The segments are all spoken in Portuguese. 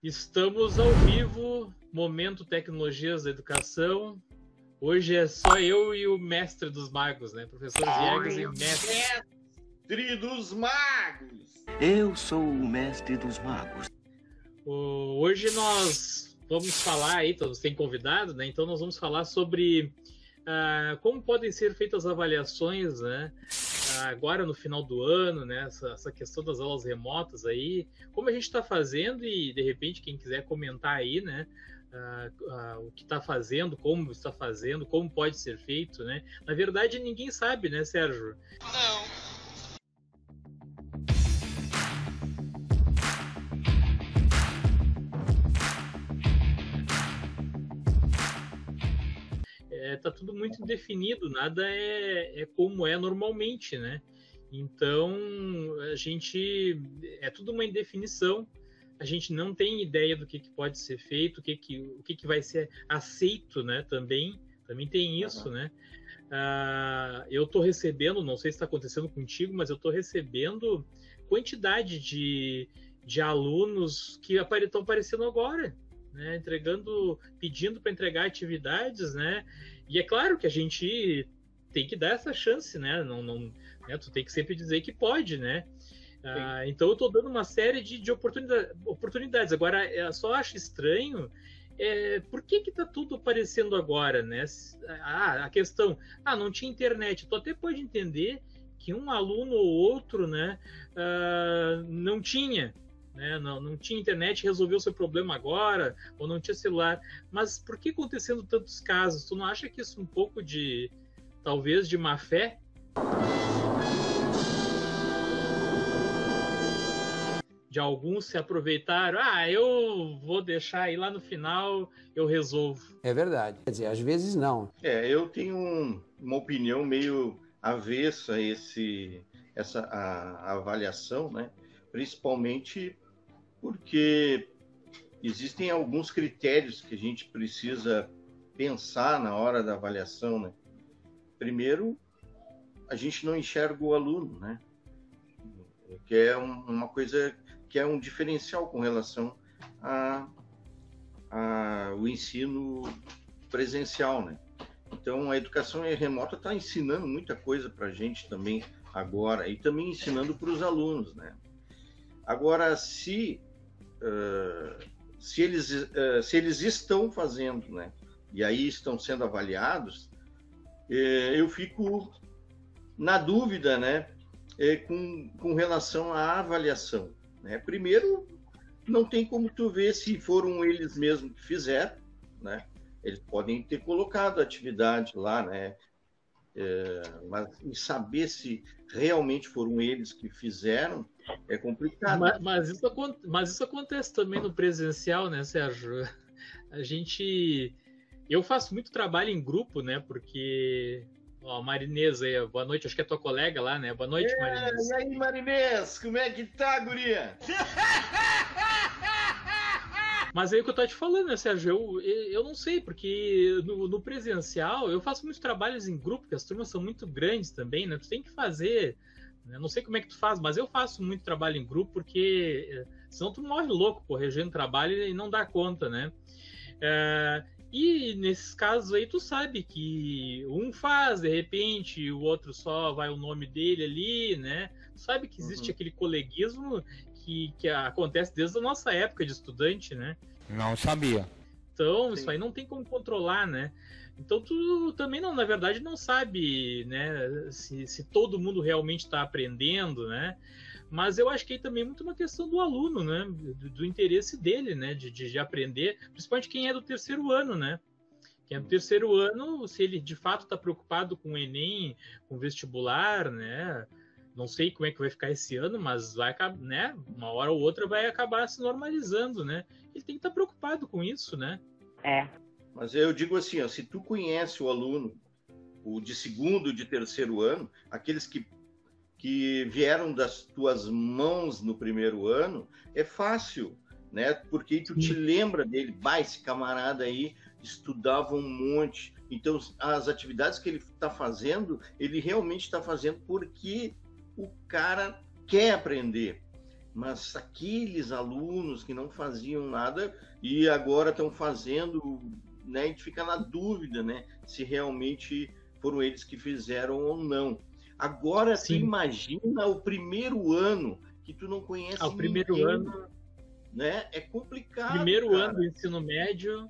Estamos ao vivo, Momento Tecnologias da Educação. Hoje é só eu e o mestre dos magos, né? Professor Viegas e mestre. Mestre dos magos! Eu sou o mestre dos magos. Hoje nós vamos falar aí, todos têm convidado, né? Então nós vamos falar sobre uh, como podem ser feitas as avaliações, né? Agora no final do ano, né, essa, essa questão das aulas remotas aí, como a gente está fazendo e de repente quem quiser comentar aí, né, uh, uh, o que está fazendo, como está fazendo, como pode ser feito, né? Na verdade ninguém sabe, né, Sérgio? Não. É, tá tudo muito indefinido, nada é, é como é normalmente, né? Então a gente é tudo uma indefinição. A gente não tem ideia do que, que pode ser feito, o que, que, o que, que vai ser aceito, né? Também, também tem isso, uhum. né? Uh, eu estou recebendo, não sei se está acontecendo contigo, mas eu estou recebendo quantidade de, de alunos que estão aparecendo agora, né? Entregando, pedindo para entregar atividades, né? E é claro que a gente tem que dar essa chance, né? Não, não, né? Tu tem que sempre dizer que pode, né? Ah, então eu estou dando uma série de, de oportunidade, oportunidades. Agora, eu só acho estranho é, por que que tá tudo aparecendo agora, né? Ah, a questão, ah, não tinha internet. Tu até pode entender que um aluno ou outro, né, uh, não tinha, né? Não, não tinha internet, resolveu seu problema agora, ou não tinha celular. Mas por que acontecendo tantos casos? Tu não acha que isso é um pouco de, talvez, de má fé? De alguns se aproveitaram, ah, eu vou deixar aí lá no final, eu resolvo. É verdade. Quer dizer, às vezes não. É, eu tenho um, uma opinião meio avessa a esse, essa a, a avaliação, né? principalmente porque existem alguns critérios que a gente precisa pensar na hora da avaliação, né? Primeiro, a gente não enxerga o aluno, né? Que é um, uma coisa que é um diferencial com relação a, a o ensino presencial, né? Então, a educação remota está ensinando muita coisa para a gente também agora e também ensinando para os alunos, né? Agora, se uh, se, eles, uh, se eles estão fazendo, né, e aí estão sendo avaliados, eh, eu fico na dúvida, né, com, com relação à avaliação. Né? Primeiro, não tem como tu ver se foram eles mesmos que fizeram, né? Eles podem ter colocado atividade lá, né? É, mas em saber se realmente foram eles que fizeram é complicado. Mas, mas, isso, mas isso acontece também no presencial, né, Sérgio? A gente. Eu faço muito trabalho em grupo, né? Porque. Ó, Marinês aí, boa noite, acho que é tua colega lá, né? Boa noite, é, Marinês. E aí, Marinês, como é que tá, guria? Mas aí o que eu tô te falando, né, Sérgio? Eu, eu não sei, porque no, no, presencial eu faço muitos trabalhos em grupo, porque as turmas são muito grandes também, né? Tu tem que fazer. Né? Não sei como é que tu faz, mas eu faço muito trabalho em grupo, porque eh, senão tu morre louco, corrigindo trabalho e não dá conta, né? É, e nesses casos aí, tu sabe que um faz, de repente, o outro só vai o nome dele ali, né? Tu sabe que existe uhum. aquele coleguismo que, que acontece desde a nossa época de estudante, né? Não sabia. Então, Sim. isso aí não tem como controlar, né? Então, tu também, não, na verdade, não sabe né, se, se todo mundo realmente está aprendendo, né? Mas eu acho que aí também é muito uma questão do aluno, né? Do, do interesse dele, né? De, de, de, aprender, principalmente quem é do terceiro ano, né? Quem é do terceiro ano, se ele de fato está preocupado com o Enem, com o vestibular, né? Não sei como é que vai ficar esse ano, mas vai né? Uma hora ou outra vai acabar se normalizando, né? Ele tem que estar preocupado com isso, né? É. Mas eu digo assim, ó, se tu conhece o aluno, o de segundo, de terceiro ano, aqueles que que vieram das tuas mãos no primeiro ano, é fácil, né? Porque tu te lembra dele, vai, esse camarada aí estudava um monte. Então, as atividades que ele está fazendo, ele realmente está fazendo porque o cara quer aprender. mas aqueles alunos que não faziam nada e agora estão fazendo, né, a gente fica na dúvida, né, se realmente foram eles que fizeram ou não. Agora, Sim. tu imagina o primeiro ano que tu não conhece ah, o primeiro ninguém, ano, né? É complicado. Primeiro cara. ano do ensino médio.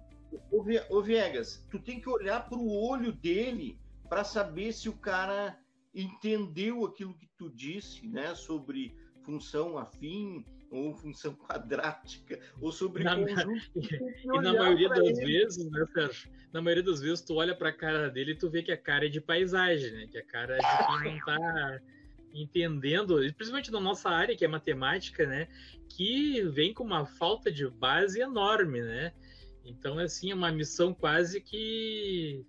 Ô, Viegas, tu tem que olhar para o olho dele para saber se o cara entendeu aquilo que tu disse, né, sobre função afim ou função quadrática ou sobre na, conjunto. E, na maioria das ele. vezes, né, Sérgio? Na maioria das vezes tu olha para a cara dele e tu vê que a cara é de paisagem, né? Que a cara é de quem não tá entendendo, principalmente na nossa área que é matemática, né? Que vem com uma falta de base enorme, né? Então, assim, é uma missão quase que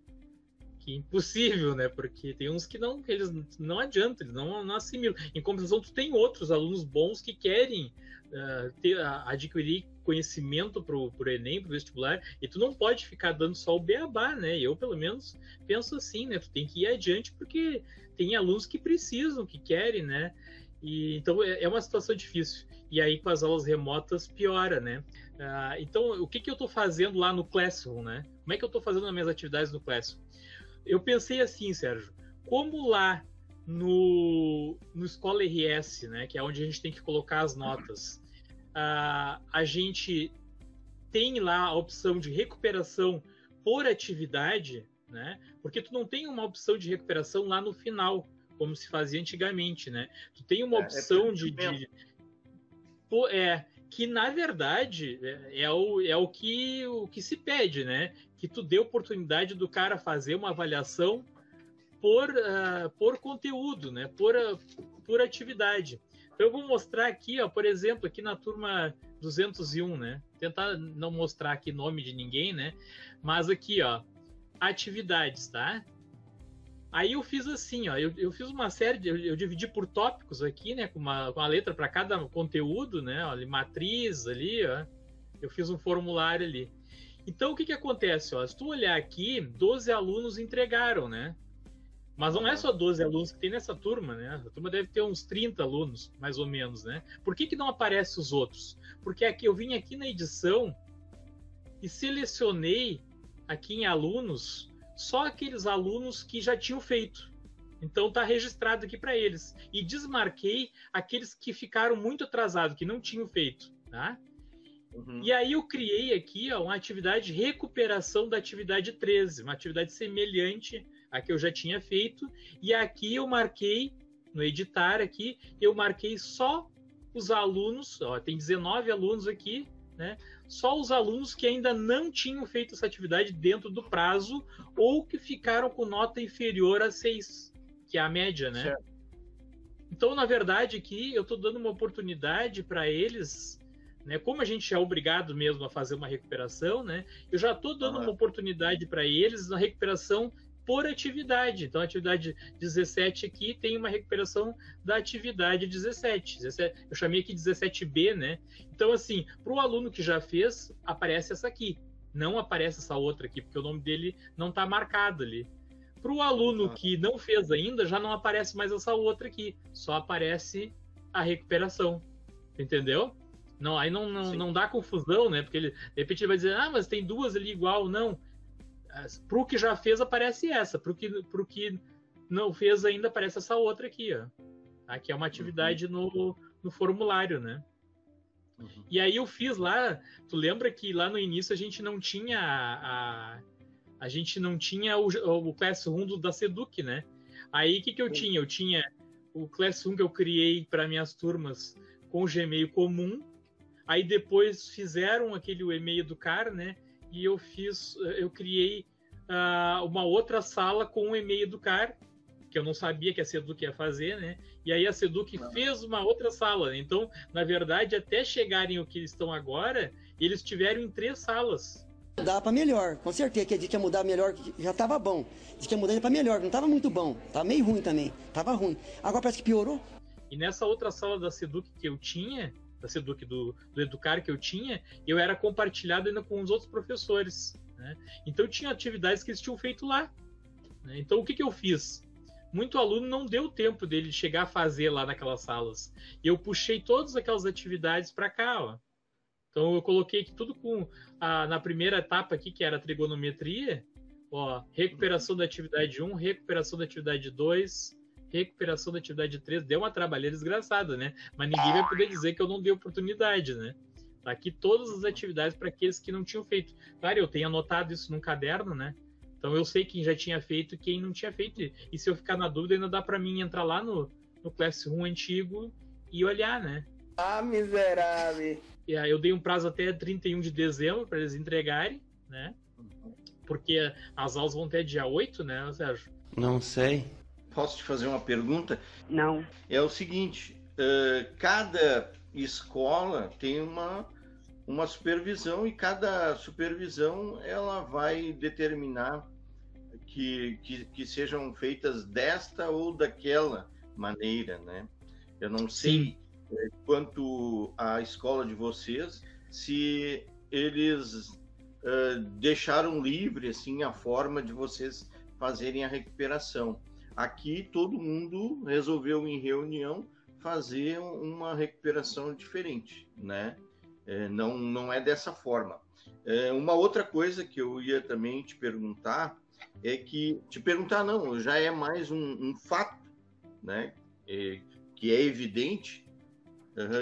que impossível, né? Porque tem uns que não, eles não adianta, eles não, não assimilam. Em compensação, tu tem outros alunos bons que querem uh, ter, uh, adquirir conhecimento pro, pro Enem, pro vestibular, e tu não pode ficar dando só o beabá, né? Eu, pelo menos, penso assim, né? Tu tem que ir adiante porque tem alunos que precisam, que querem, né? E, então é, é uma situação difícil. E aí com as aulas remotas piora, né? Uh, então o que, que eu estou fazendo lá no Classroom, né? Como é que eu estou fazendo as minhas atividades no Classroom? Eu pensei assim, Sérgio, como lá no, no Escola RS, né, que é onde a gente tem que colocar as notas, a, a gente tem lá a opção de recuperação por atividade, né? Porque tu não tem uma opção de recuperação lá no final, como se fazia antigamente, né? Tu tem uma é, é opção é de, de, é que na verdade é, é, o, é o que o que se pede, né? Que tu dê oportunidade do cara fazer uma avaliação por, uh, por conteúdo, né? Por, uh, por atividade. Então eu vou mostrar aqui, ó, por exemplo, aqui na turma 201, né? Tentar não mostrar aqui nome de ninguém, né? Mas aqui, ó, atividades, tá? Aí eu fiz assim, ó, eu, eu fiz uma série, de, eu, eu, dividi por tópicos aqui, né, com uma, com uma letra para cada conteúdo, né, ó, matriz ali, ó, eu fiz um formulário ali. Então, o que, que acontece? Ó? Se tu olhar aqui, 12 alunos entregaram, né? Mas não é só 12 alunos que tem nessa turma, né? A turma deve ter uns 30 alunos, mais ou menos, né? Por que, que não aparece os outros? Porque aqui eu vim aqui na edição e selecionei aqui em alunos só aqueles alunos que já tinham feito. Então está registrado aqui para eles. E desmarquei aqueles que ficaram muito atrasados, que não tinham feito. Tá? Uhum. E aí eu criei aqui ó, uma atividade de recuperação da atividade 13, uma atividade semelhante à que eu já tinha feito. E aqui eu marquei, no editar aqui, eu marquei só os alunos, ó, tem 19 alunos aqui, né? Só os alunos que ainda não tinham feito essa atividade dentro do prazo ou que ficaram com nota inferior a 6, que é a média, né? Certo. Então, na verdade, aqui eu estou dando uma oportunidade para eles né? Como a gente é obrigado mesmo a fazer uma recuperação, né? Eu já estou dando uhum. uma oportunidade para eles na recuperação por atividade. Então, a atividade 17 aqui tem uma recuperação da atividade 17. Eu chamei aqui 17B, né? Então, assim, para o aluno que já fez, aparece essa aqui. Não aparece essa outra aqui, porque o nome dele não está marcado ali. Para o aluno que não fez ainda, já não aparece mais essa outra aqui. Só aparece a recuperação. Entendeu? Não, aí não, não, não dá confusão, né? Porque ele, de repente ele vai dizer, ah, mas tem duas ali igual. Não. Pro que já fez, aparece essa. Pro que, pro que não fez ainda, aparece essa outra aqui, ó. Aqui é uma atividade uhum. no, no formulário, né? Uhum. E aí eu fiz lá, tu lembra que lá no início a gente não tinha a, a, a gente não tinha o, o Classroom do, da Seduc, né? Aí o que, que eu tinha? Eu tinha o Classroom que eu criei para minhas turmas com o Gmail comum Aí depois fizeram aquele e-mail do cara, né? E eu fiz, eu criei uh, uma outra sala com o e-mail do cara, que eu não sabia que a Seduc ia fazer, né? E aí a Seduc não. fez uma outra sala. Né? Então, na verdade, até chegarem o que eles estão agora, eles tiveram em três salas. Mudar para melhor, com certeza que a gente ia mudar melhor, já estava bom. Diz que ia mudar para melhor, não estava muito bom, estava meio ruim também, estava ruim. Agora parece que piorou. E nessa outra sala da Seduc que eu tinha, da Seduc, do, do Educar que eu tinha, eu era compartilhado ainda com os outros professores. Né? Então tinha atividades que eles tinham feito lá. Né? Então o que, que eu fiz? muito aluno não deu tempo dele chegar a fazer lá naquelas salas. E eu puxei todas aquelas atividades para cá, ó. Então eu coloquei aqui tudo com a, na primeira etapa aqui, que era a trigonometria, ó, recuperação da atividade 1, recuperação da atividade 2, recuperação da atividade 3. Deu uma trabalheira desgraçada, né? Mas ninguém vai poder dizer que eu não dei oportunidade, né? Tá aqui todas as atividades para aqueles que não tinham feito. Claro, eu tenho anotado isso num caderno, né? Então eu sei quem já tinha feito e quem não tinha feito. E se eu ficar na dúvida, ainda dá para mim entrar lá no, no Classroom antigo e olhar, né? Ah, miserável! E aí eu dei um prazo até 31 de dezembro para eles entregarem, né? Porque as aulas vão até dia 8, né, Sérgio? Não sei. Posso te fazer uma pergunta? Não. É o seguinte: uh, cada escola tem uma, uma supervisão e cada supervisão ela vai determinar que, que, que sejam feitas desta ou daquela maneira, né? Eu não sei é, quanto à escola de vocês, se eles uh, deixaram livre assim a forma de vocês fazerem a recuperação. Aqui todo mundo resolveu em reunião fazer uma recuperação diferente, né? É, não, não é dessa forma. É, uma outra coisa que eu ia também te perguntar é que te perguntar não, já é mais um, um fato, né? É, que é evidente.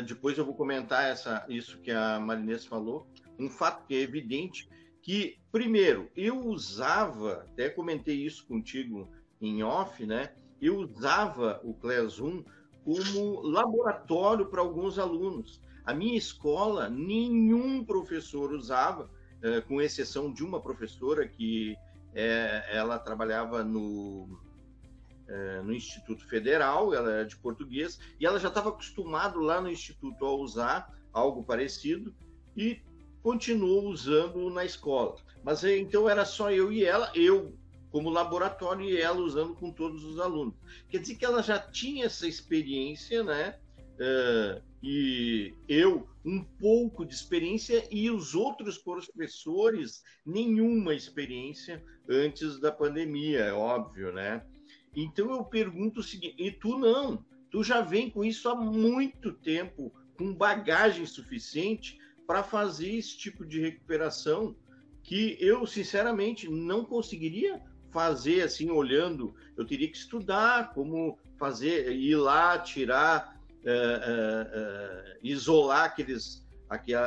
Depois eu vou comentar essa, isso que a Marinês falou. Um fato que é evidente que, primeiro, eu usava, até comentei isso contigo em off, né? Eu usava o Classroom como laboratório para alguns alunos. A minha escola, nenhum professor usava, eh, com exceção de uma professora que eh, ela trabalhava no, eh, no Instituto Federal, ela era de português, e ela já estava acostumado lá no Instituto a usar algo parecido e continuou usando na escola. Mas então era só eu e ela, eu como laboratório e ela usando com todos os alunos. Quer dizer que ela já tinha essa experiência, né? Uh, e eu um pouco de experiência e os outros professores nenhuma experiência antes da pandemia, é óbvio, né? Então eu pergunto o seguinte: e tu não? Tu já vem com isso há muito tempo, com bagagem suficiente para fazer esse tipo de recuperação que eu sinceramente não conseguiria fazer assim olhando, eu teria que estudar como fazer, ir lá, tirar, é, é, é, isolar aqueles,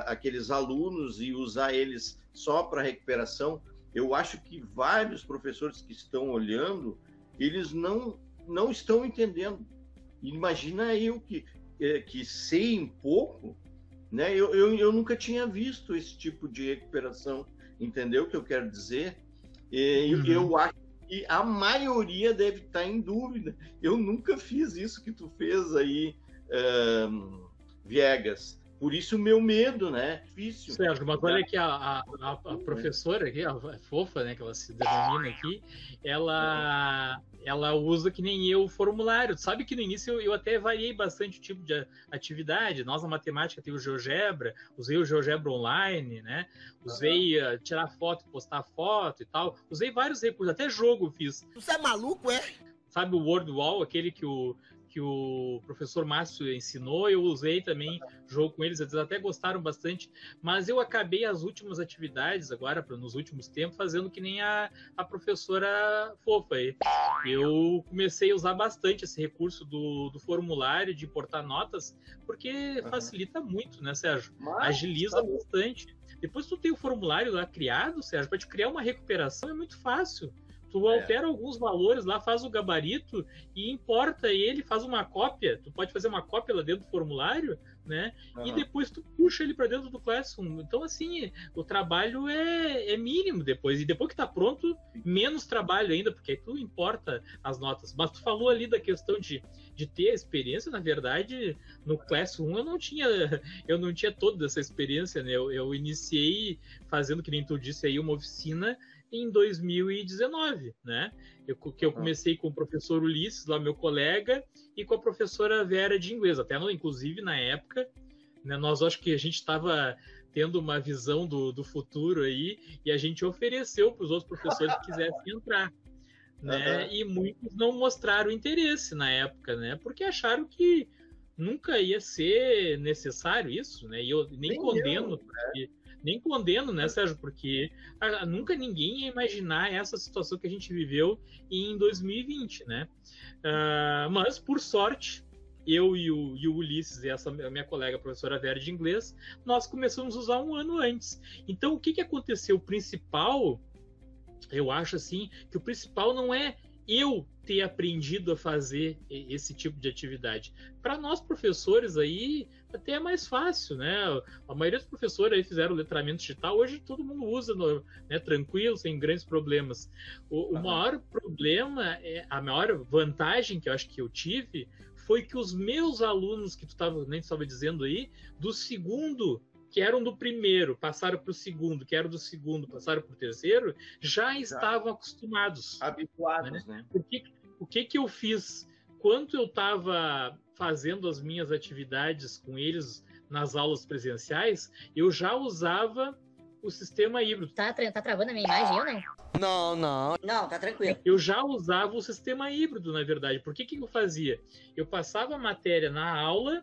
aqueles alunos e usar eles só para recuperação. Eu acho que vários professores que estão olhando, eles não, não estão entendendo. Imagina eu que, que sei um pouco, né? Eu, eu, eu nunca tinha visto esse tipo de recuperação, entendeu o que eu quero dizer? E, uhum. Eu acho que a maioria deve estar em dúvida. Eu nunca fiz isso que tu fez aí, um, Viegas. Por isso o meu medo, né? Difícil. Sérgio, mas olha aqui, a, a, a, professora aqui, a fofa, né, que ela se denomina aqui, ela, ela usa que nem eu o formulário. Sabe que no início eu, eu até variei bastante o tipo de atividade. Nós, na matemática, tem o GeoGebra, usei o GeoGebra online, né? Usei uh, tirar foto, postar foto e tal. Usei vários recursos, até jogo fiz. Você é maluco, é? Sabe o Word Wall, aquele que o, que o professor Márcio ensinou, eu usei também, jogo com eles, eles até gostaram bastante, mas eu acabei as últimas atividades agora, nos últimos tempos, fazendo que nem a, a professora fofa aí. Eu comecei a usar bastante esse recurso do, do formulário, de importar notas, porque facilita muito, né, Sérgio? Mas, Agiliza tá bastante. Depois tu tem o formulário lá criado, Sérgio, para te criar uma recuperação é muito fácil. Tu é. altera alguns valores lá, faz o gabarito e importa ele, faz uma cópia. Tu pode fazer uma cópia lá dentro do formulário, né? Uhum. E depois tu puxa ele para dentro do Classroom. Então, assim, o trabalho é, é, mínimo depois. E depois que tá pronto, menos trabalho ainda, porque aí tu importa as notas. Mas tu falou ali da questão de, de ter a experiência, na verdade, no Classroom eu não tinha, eu não tinha toda essa experiência, né? Eu, eu iniciei fazendo, que nem tu disse aí, uma oficina em 2019, né? Eu, que eu comecei com o professor Ulisses, lá meu colega, e com a professora Vera de inglês. Até, inclusive, na época, né, nós acho que a gente estava tendo uma visão do, do futuro aí, e a gente ofereceu para os outros professores que quisessem entrar. Né? Aham. E muitos não mostraram interesse na época, né? Porque acharam que nunca ia ser necessário isso, né? E eu nem, Nem condeno, eu, porque- nem condeno, né, Sérgio? Porque nunca ninguém ia imaginar essa situação que a gente viveu em 2020, né? Ah, mas, por sorte, eu e o, e o Ulisses e essa minha colega, professora Vera de inglês, nós começamos a usar um ano antes. Então, o que, que aconteceu? O principal, eu acho assim, que o principal não é eu ter aprendido a fazer esse tipo de atividade. Para nós professores aí, até é mais fácil, né? A maioria dos professores aí fizeram letramento digital, hoje todo mundo usa, no- né, tranquilo, sem grandes problemas. O, o maior problema, é, a maior vantagem que eu acho que eu tive foi que os meus alunos que tu tava, nem estava dizendo aí, do segundo, que eram do primeiro, passaram para o segundo, que eram do segundo, passaram para o terceiro, já estavam acostumados. Habituados, né? O que, o que que eu fiz? Quando eu estava fazendo as minhas atividades com eles nas aulas presenciais, eu já usava o sistema híbrido. Tá, tá travando a minha imagem, eu não. Não, não. Não, tá tranquilo. Eu já usava o sistema híbrido, na verdade. Por que, que eu fazia? Eu passava a matéria na aula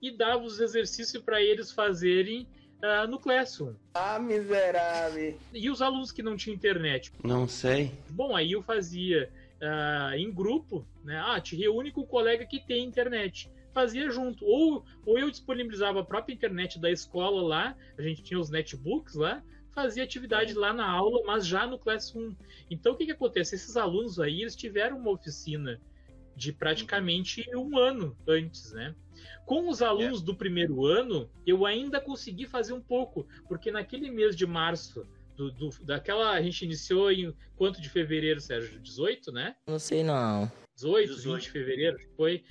e dava os exercícios para eles fazerem ah, no Classroom. Ah, miserável. E os alunos que não tinham internet? Não sei. Bom, aí eu fazia ah, em grupo, né? Ah, te reúne com o colega que tem internet. Fazia junto. Ou, ou eu disponibilizava a própria internet da escola lá, a gente tinha os netbooks lá, fazia atividade lá na aula, mas já no Classroom. Então o que, que acontece? Esses alunos aí, eles tiveram uma oficina de praticamente um ano antes, né? Com os alunos do primeiro ano, eu ainda consegui fazer um pouco, porque naquele mês de março, do, do- daquela. A gente iniciou em quanto de fevereiro, Sérgio? 18, né? Não sei não. 18, 18. 20 de fevereiro, acho que foi.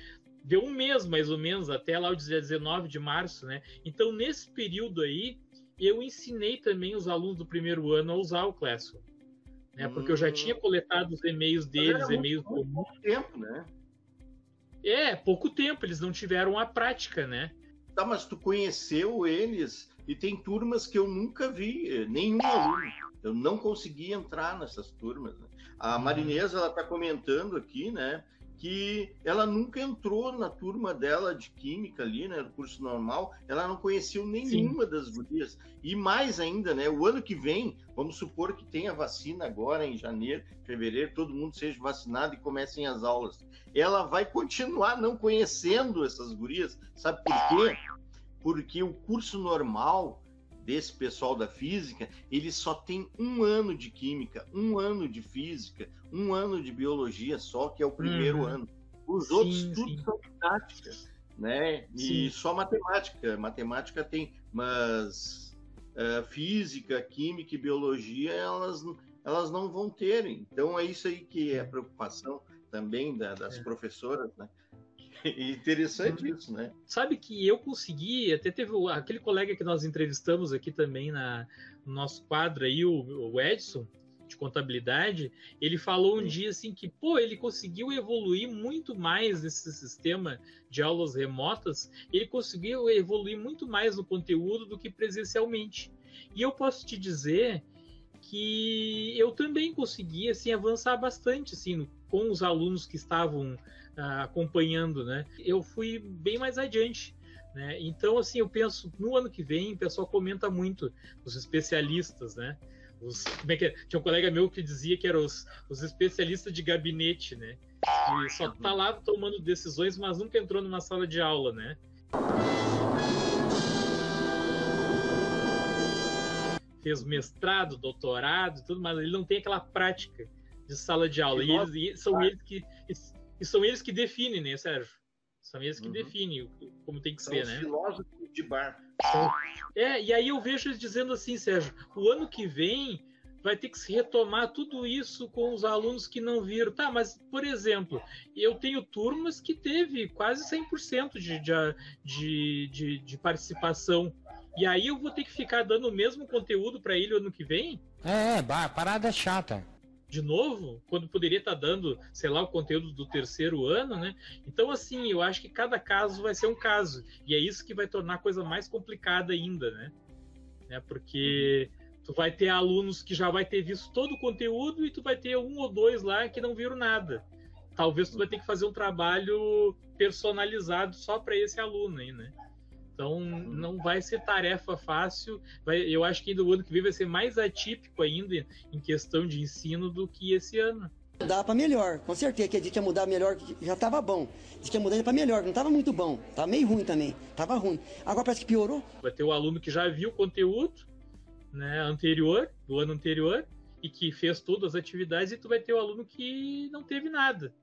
Deu um mês mais ou menos, até lá o dia 19 de março, né? Então, nesse período aí, eu ensinei também os alunos do primeiro ano a usar o Classroom. Né? Porque eu já Hum. tinha coletado os e-mails deles, muito e-mails pouco comuns. tempo, né? É, pouco tempo, eles não tiveram a prática, né? Tá, mas tu conheceu eles e tem turmas que eu nunca vi, eh, nenhum aluno. Eu não consegui entrar nessas turmas. né? A Marinesa, ela tá comentando aqui, né, que ela nunca entrou na turma dela de química ali, né, no curso normal, ela não conheceu nenhuma das gurias. E mais ainda, né, o ano que vem, vamos supor que tenha vacina agora em janeiro, fevereiro, todo mundo seja vacinado e comecem as aulas. Ela vai continuar não conhecendo essas gurias, sabe por quê? Porque o curso normal desse pessoal da física, ele só tem um ano de química, um ano de física, um ano de biologia só, que é o primeiro Uhum. ano. Os Sim, outros tudo sim. são didática, né? Sim. E só matemática. Matemática tem, mas eh, física, química e biologia, elas, elas não vão ter. Então é isso aí que é a preocupação também da- das É. professoras, né? Interessante Uhum. isso, né? Sabe que eu consegui, até teve aquele colega que nós entrevistamos aqui também na, no nosso quadro aí, o, o Edson, de contabilidade, ele falou um Sim. dia assim que, pô, ele conseguiu evoluir muito mais nesse sistema de aulas remotas, ele conseguiu evoluir muito mais no conteúdo do que presencialmente. E eu posso te dizer que eu também consegui assim avançar bastante assim no- com os alunos que estavam ah, acompanhando, né? Eu fui bem mais adiante. Né? Então, assim, eu penso, no ano que vem, o pessoal comenta muito, os especialistas, né? Os, como é que é? Tinha um colega meu que dizia que eram os, os especialistas de gabinete, né? Que só tá lá tomando decisões, mas nunca entrou numa sala de aula, né? Fez mestrado, doutorado, tudo, mas ele não tem aquela prática de sala de aula. E, nós- eles, e são eles que e são eles que definem, né, Sérgio? São eles que Uhum. definem como tem que São ser, os né? filósofos de bar. É, e aí eu vejo eles dizendo assim, Sérgio, o ano que vem vai ter que se retomar tudo isso com os alunos que não viram. Tá, mas, por exemplo, eu tenho turmas que teve quase 100% de, de, de, de, de participação. E aí eu vou ter que ficar dando o mesmo conteúdo para ele ano que vem? É, ba- parada chata. De novo, quando poderia estar dando, sei lá, o conteúdo do terceiro ano, né? Então, assim, eu acho que cada caso vai ser um caso. E é isso que vai tornar a coisa mais complicada ainda, né? né? Porque Tu vai ter alunos que já vai ter visto todo o conteúdo e tu vai ter um ou dois lá que não viram nada. Talvez tu vai ter que fazer um trabalho personalizado só para esse aluno aí, né? Então não vai ser tarefa fácil. Vai, eu acho que do ano que vem vai ser mais atípico ainda em questão de ensino do que esse ano. Dá para melhor, com certeza que a gente ia mudar melhor, já estava bom. Diz que ia mudar para melhor, não estava muito bom, estava meio ruim também, estava ruim. Agora parece que piorou. Vai ter o aluno que já viu o conteúdo, né, anterior, do ano anterior, e que fez todas as atividades, e tu vai ter o aluno que não teve nada.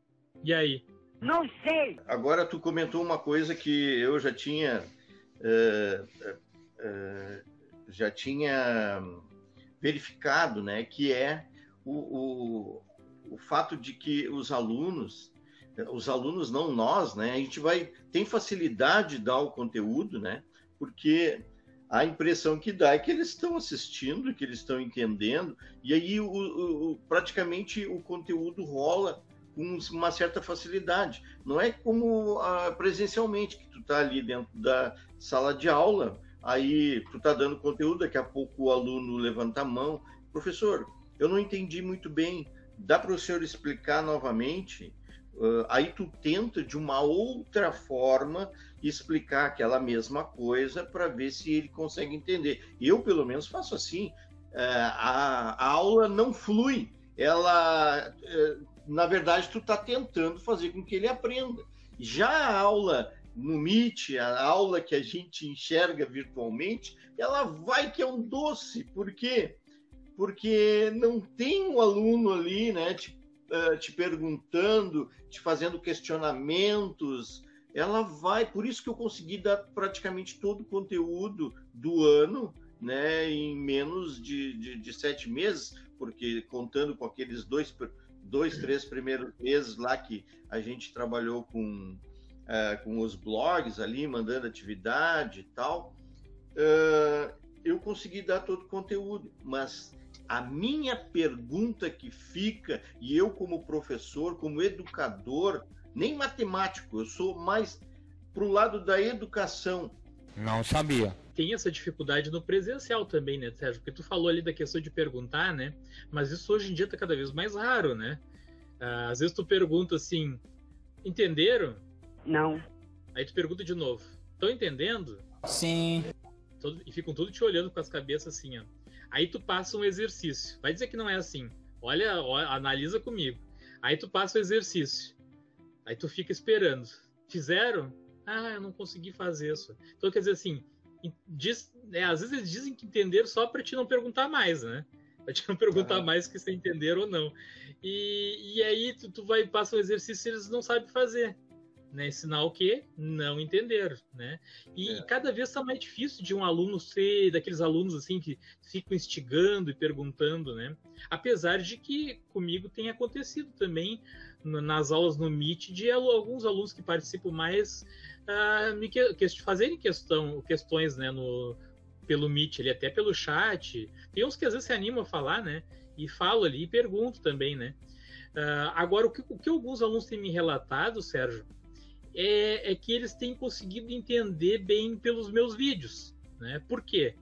E aí? Não sei. Agora tu comentou uma coisa que eu já tinha uh, uh, já tinha verificado, né, que é o, o, o fato de que os alunos os alunos não nós, né? A gente vai tem facilidade de dar o conteúdo, né? Porque a impressão que dá é que eles estão assistindo, que eles estão entendendo, e aí o, o, praticamente o conteúdo rola com uma certa facilidade. Não é como ah, presencialmente, que tu está ali dentro da sala de aula, aí tu está dando conteúdo, daqui a pouco o aluno levanta a mão, professor, eu não entendi muito bem, dá para o senhor explicar novamente? Uh, aí tu tenta de uma outra forma explicar aquela mesma coisa para ver se ele consegue entender. Eu, pelo menos, faço assim. Uh, a, a, aula não flui. Ela, uh, na verdade, tu está tentando fazer com que ele aprenda. Já a aula no Meet, a aula que a gente enxerga virtualmente, ela vai que é um doce. Por quê? Porque não tem um aluno ali, né? Te, uh, te perguntando, te fazendo questionamentos. Ela vai, por isso que eu consegui dar praticamente todo o conteúdo do ano, né, em menos de, de, de sete meses, porque contando com aqueles dois, dois, três primeiros meses lá que a gente trabalhou com, uh, com os blogs ali, mandando atividade e tal, uh, eu consegui dar todo o conteúdo, mas a minha pergunta que fica, e eu como professor, como educador, nem matemático, eu sou mais pro lado da educação. Não sabia. Tem essa dificuldade no presencial também, né, Sérgio? Porque tu falou ali da questão de perguntar, né? Mas isso hoje em dia tá cada vez mais raro, né? Ah, às vezes tu pergunta assim, entenderam? Não. Aí tu pergunta de novo, estão entendendo? Sim. E ficam tudo te olhando com as cabeças assim, ó. Aí tu passa um exercício. Vai dizer que não é assim. Olha, olha, analisa comigo. Aí tu passa o exercício. Aí tu fica esperando. Fizeram? Ah, eu não consegui fazer isso. Então quer dizer assim, diz, é, às vezes eles dizem que entenderam só para te não perguntar mais, né? Pra te não perguntar uhum. mais que se entenderam ou não. E, e aí tu, tu vai passa um exercício e eles não sabem fazer né? Sinal que não entenderam, né? E é. cada vez está mais difícil de um aluno ser daqueles alunos assim que ficam instigando e perguntando, né? Apesar de que comigo tem acontecido também nas aulas no Meet de alguns alunos que participam mais uh, me que, fazerem questão, questões, né? No, pelo Meet, ali, até pelo chat. Tem uns que às vezes se animam a falar, né? E falo ali e pergunto também, né? Uh, agora, o que, o que alguns alunos têm me relatado, Sérgio, é, é que eles têm conseguido entender bem pelos meus vídeos. Né? Por quê?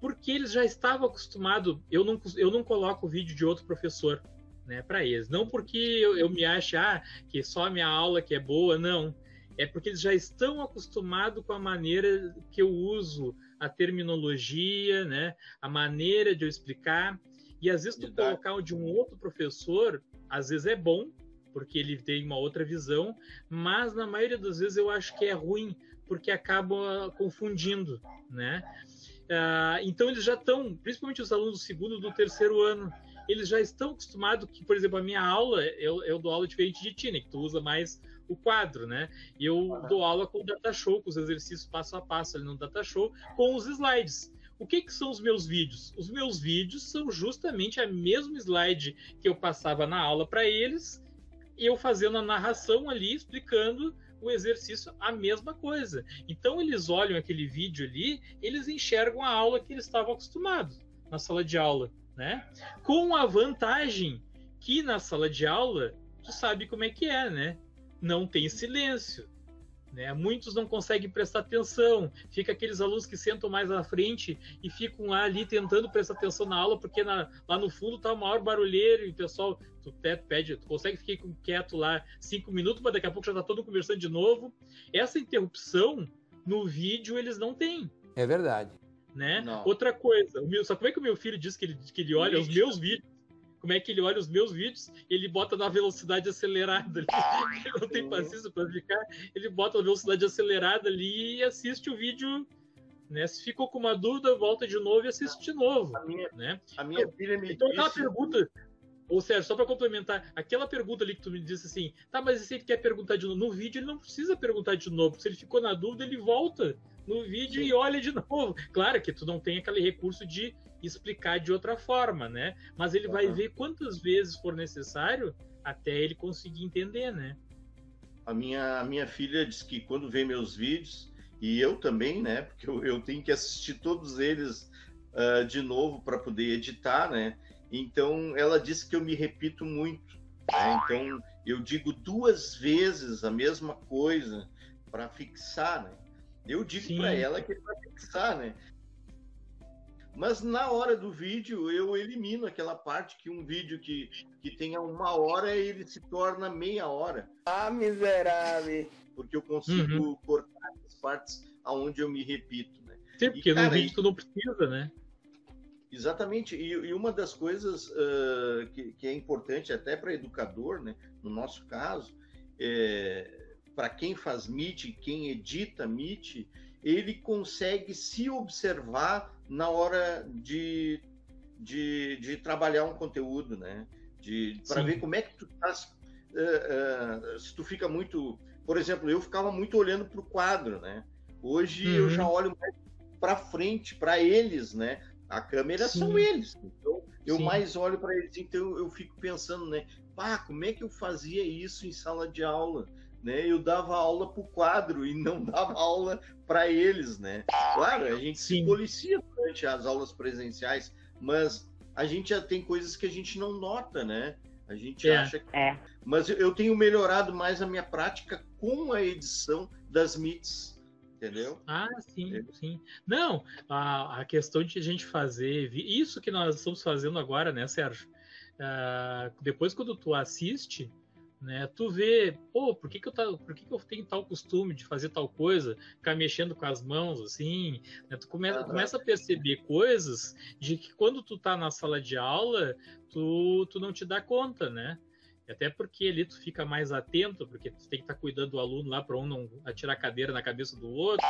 Porque eles já estavam acostumados. Eu não, eu não coloco o vídeo de outro professor né, para eles. Não porque eu, eu me acho ah, que só a minha aula que é boa, não. É porque eles já estão acostumados com a maneira que eu uso a terminologia, né, a maneira de eu explicar. E às vezes tu colocar de um outro professor, às vezes é bom, porque ele tem uma outra visão, mas na maioria das vezes eu acho que é ruim, porque acaba confundindo, né? Uh, então eles já estão, principalmente os alunos do segundo e do terceiro ano, eles já estão acostumados que, por exemplo, a minha aula, eu, eu dou aula diferente de ti, né, que tu usa mais o quadro, né? E eu dou aula com o data show, com os exercícios passo a passo ali no data show, com os slides. O que, que são os meus vídeos? Os meus vídeos são justamente a mesma slide que eu passava na aula para eles, e eu fazendo a narração ali, explicando o exercício, a mesma coisa. Então eles olham aquele vídeo ali, eles enxergam a aula que eles estavam acostumados na sala de aula, né? Com a vantagem que na sala de aula tu sabe como é que é, né? Não tem silêncio, Né? Muitos não conseguem prestar atenção, fica aqueles alunos que sentam mais à frente e ficam lá ali tentando prestar atenção na aula, porque na, lá no fundo tá o maior barulheiro e o pessoal, tu pede, tu consegue ficar quieto lá cinco minutos, mas daqui a pouco já tá todo conversando de novo. Essa interrupção no vídeo eles não têm. É verdade. Né? Outra coisa, o meu, sabe como é que o meu filho diz que ele, que ele olha os meus vídeos? Como é que ele olha os meus vídeos, ele bota na velocidade acelerada. Ele não tem paciência para ficar, ele bota na velocidade acelerada ali e assiste o vídeo. Né? Se ficou com uma dúvida, volta de novo e assiste de novo. A minha, né? a minha filha me então, aquela pergunta, ou seja, só para complementar, aquela pergunta ali que tu me disse assim, tá, mas se ele quer perguntar de novo, no vídeo ele não precisa perguntar de novo, se ele ficou na dúvida, ele volta no vídeo Sim. e olha de novo. Claro que tu não tem aquele recurso de explicar de outra forma, né? Mas ele uhum. vai ver quantas vezes for necessário até ele conseguir entender, né? A minha, a minha filha diz que quando vê meus vídeos, e eu também, né? Porque eu, eu tenho que assistir todos eles uh, de novo para poder editar, né? Então ela disse que eu me repito muito. Né? Então eu digo duas vezes a mesma coisa para fixar, né? Eu digo para ela que é para fixar, né? Mas na hora do vídeo eu elimino aquela parte que um vídeo que, que tenha uma hora ele se torna meia hora. Ah, miserável! Porque eu consigo uhum. cortar as partes aonde eu me repito, né? Sim, porque e, cara, no vídeo tu não precisa, né? Exatamente. E, e uma das coisas uh, que, que, é importante até para educador, né? No nosso caso, é, para quem faz Meet, quem edita Meet, ele consegue se observar na hora de, de, de trabalhar um conteúdo, né? Para ver como é que tu estás. Uh, uh, se tu fica muito. Por exemplo, eu ficava muito olhando para o quadro, né? Hoje uhum. eu já olho mais para frente, para eles, né? A câmera Sim. são eles. Então eu Sim. mais olho para eles, então eu fico pensando, né? Pá, como é que eu fazia isso em sala de aula? Né, eu dava aula para o quadro e não dava aula para eles, né? Claro, a gente Sim. se policia durante as aulas presenciais, mas a gente já tem coisas que a gente não nota, né? A gente é. acha que. É. Mas eu tenho melhorado mais a minha prática com a edição das MITs. Entendeu? Ah, sim, é. sim. Não, a, a questão de a gente fazer. Isso que nós estamos fazendo agora, né, Sérgio? Uh, depois, quando tu assiste, né? Tu vê, pô, por que, que, eu, tá, por que, que eu tenho tal costume de fazer tal coisa, ficar mexendo com as mãos assim? Né? Tu começa, começa a perceber coisas de que quando tu tá na sala de aula, tu, tu não te dá conta, né? Até porque ali tu fica mais atento, porque tu tem que estar tá cuidando do aluno lá para um não atirar a cadeira na cabeça do outro.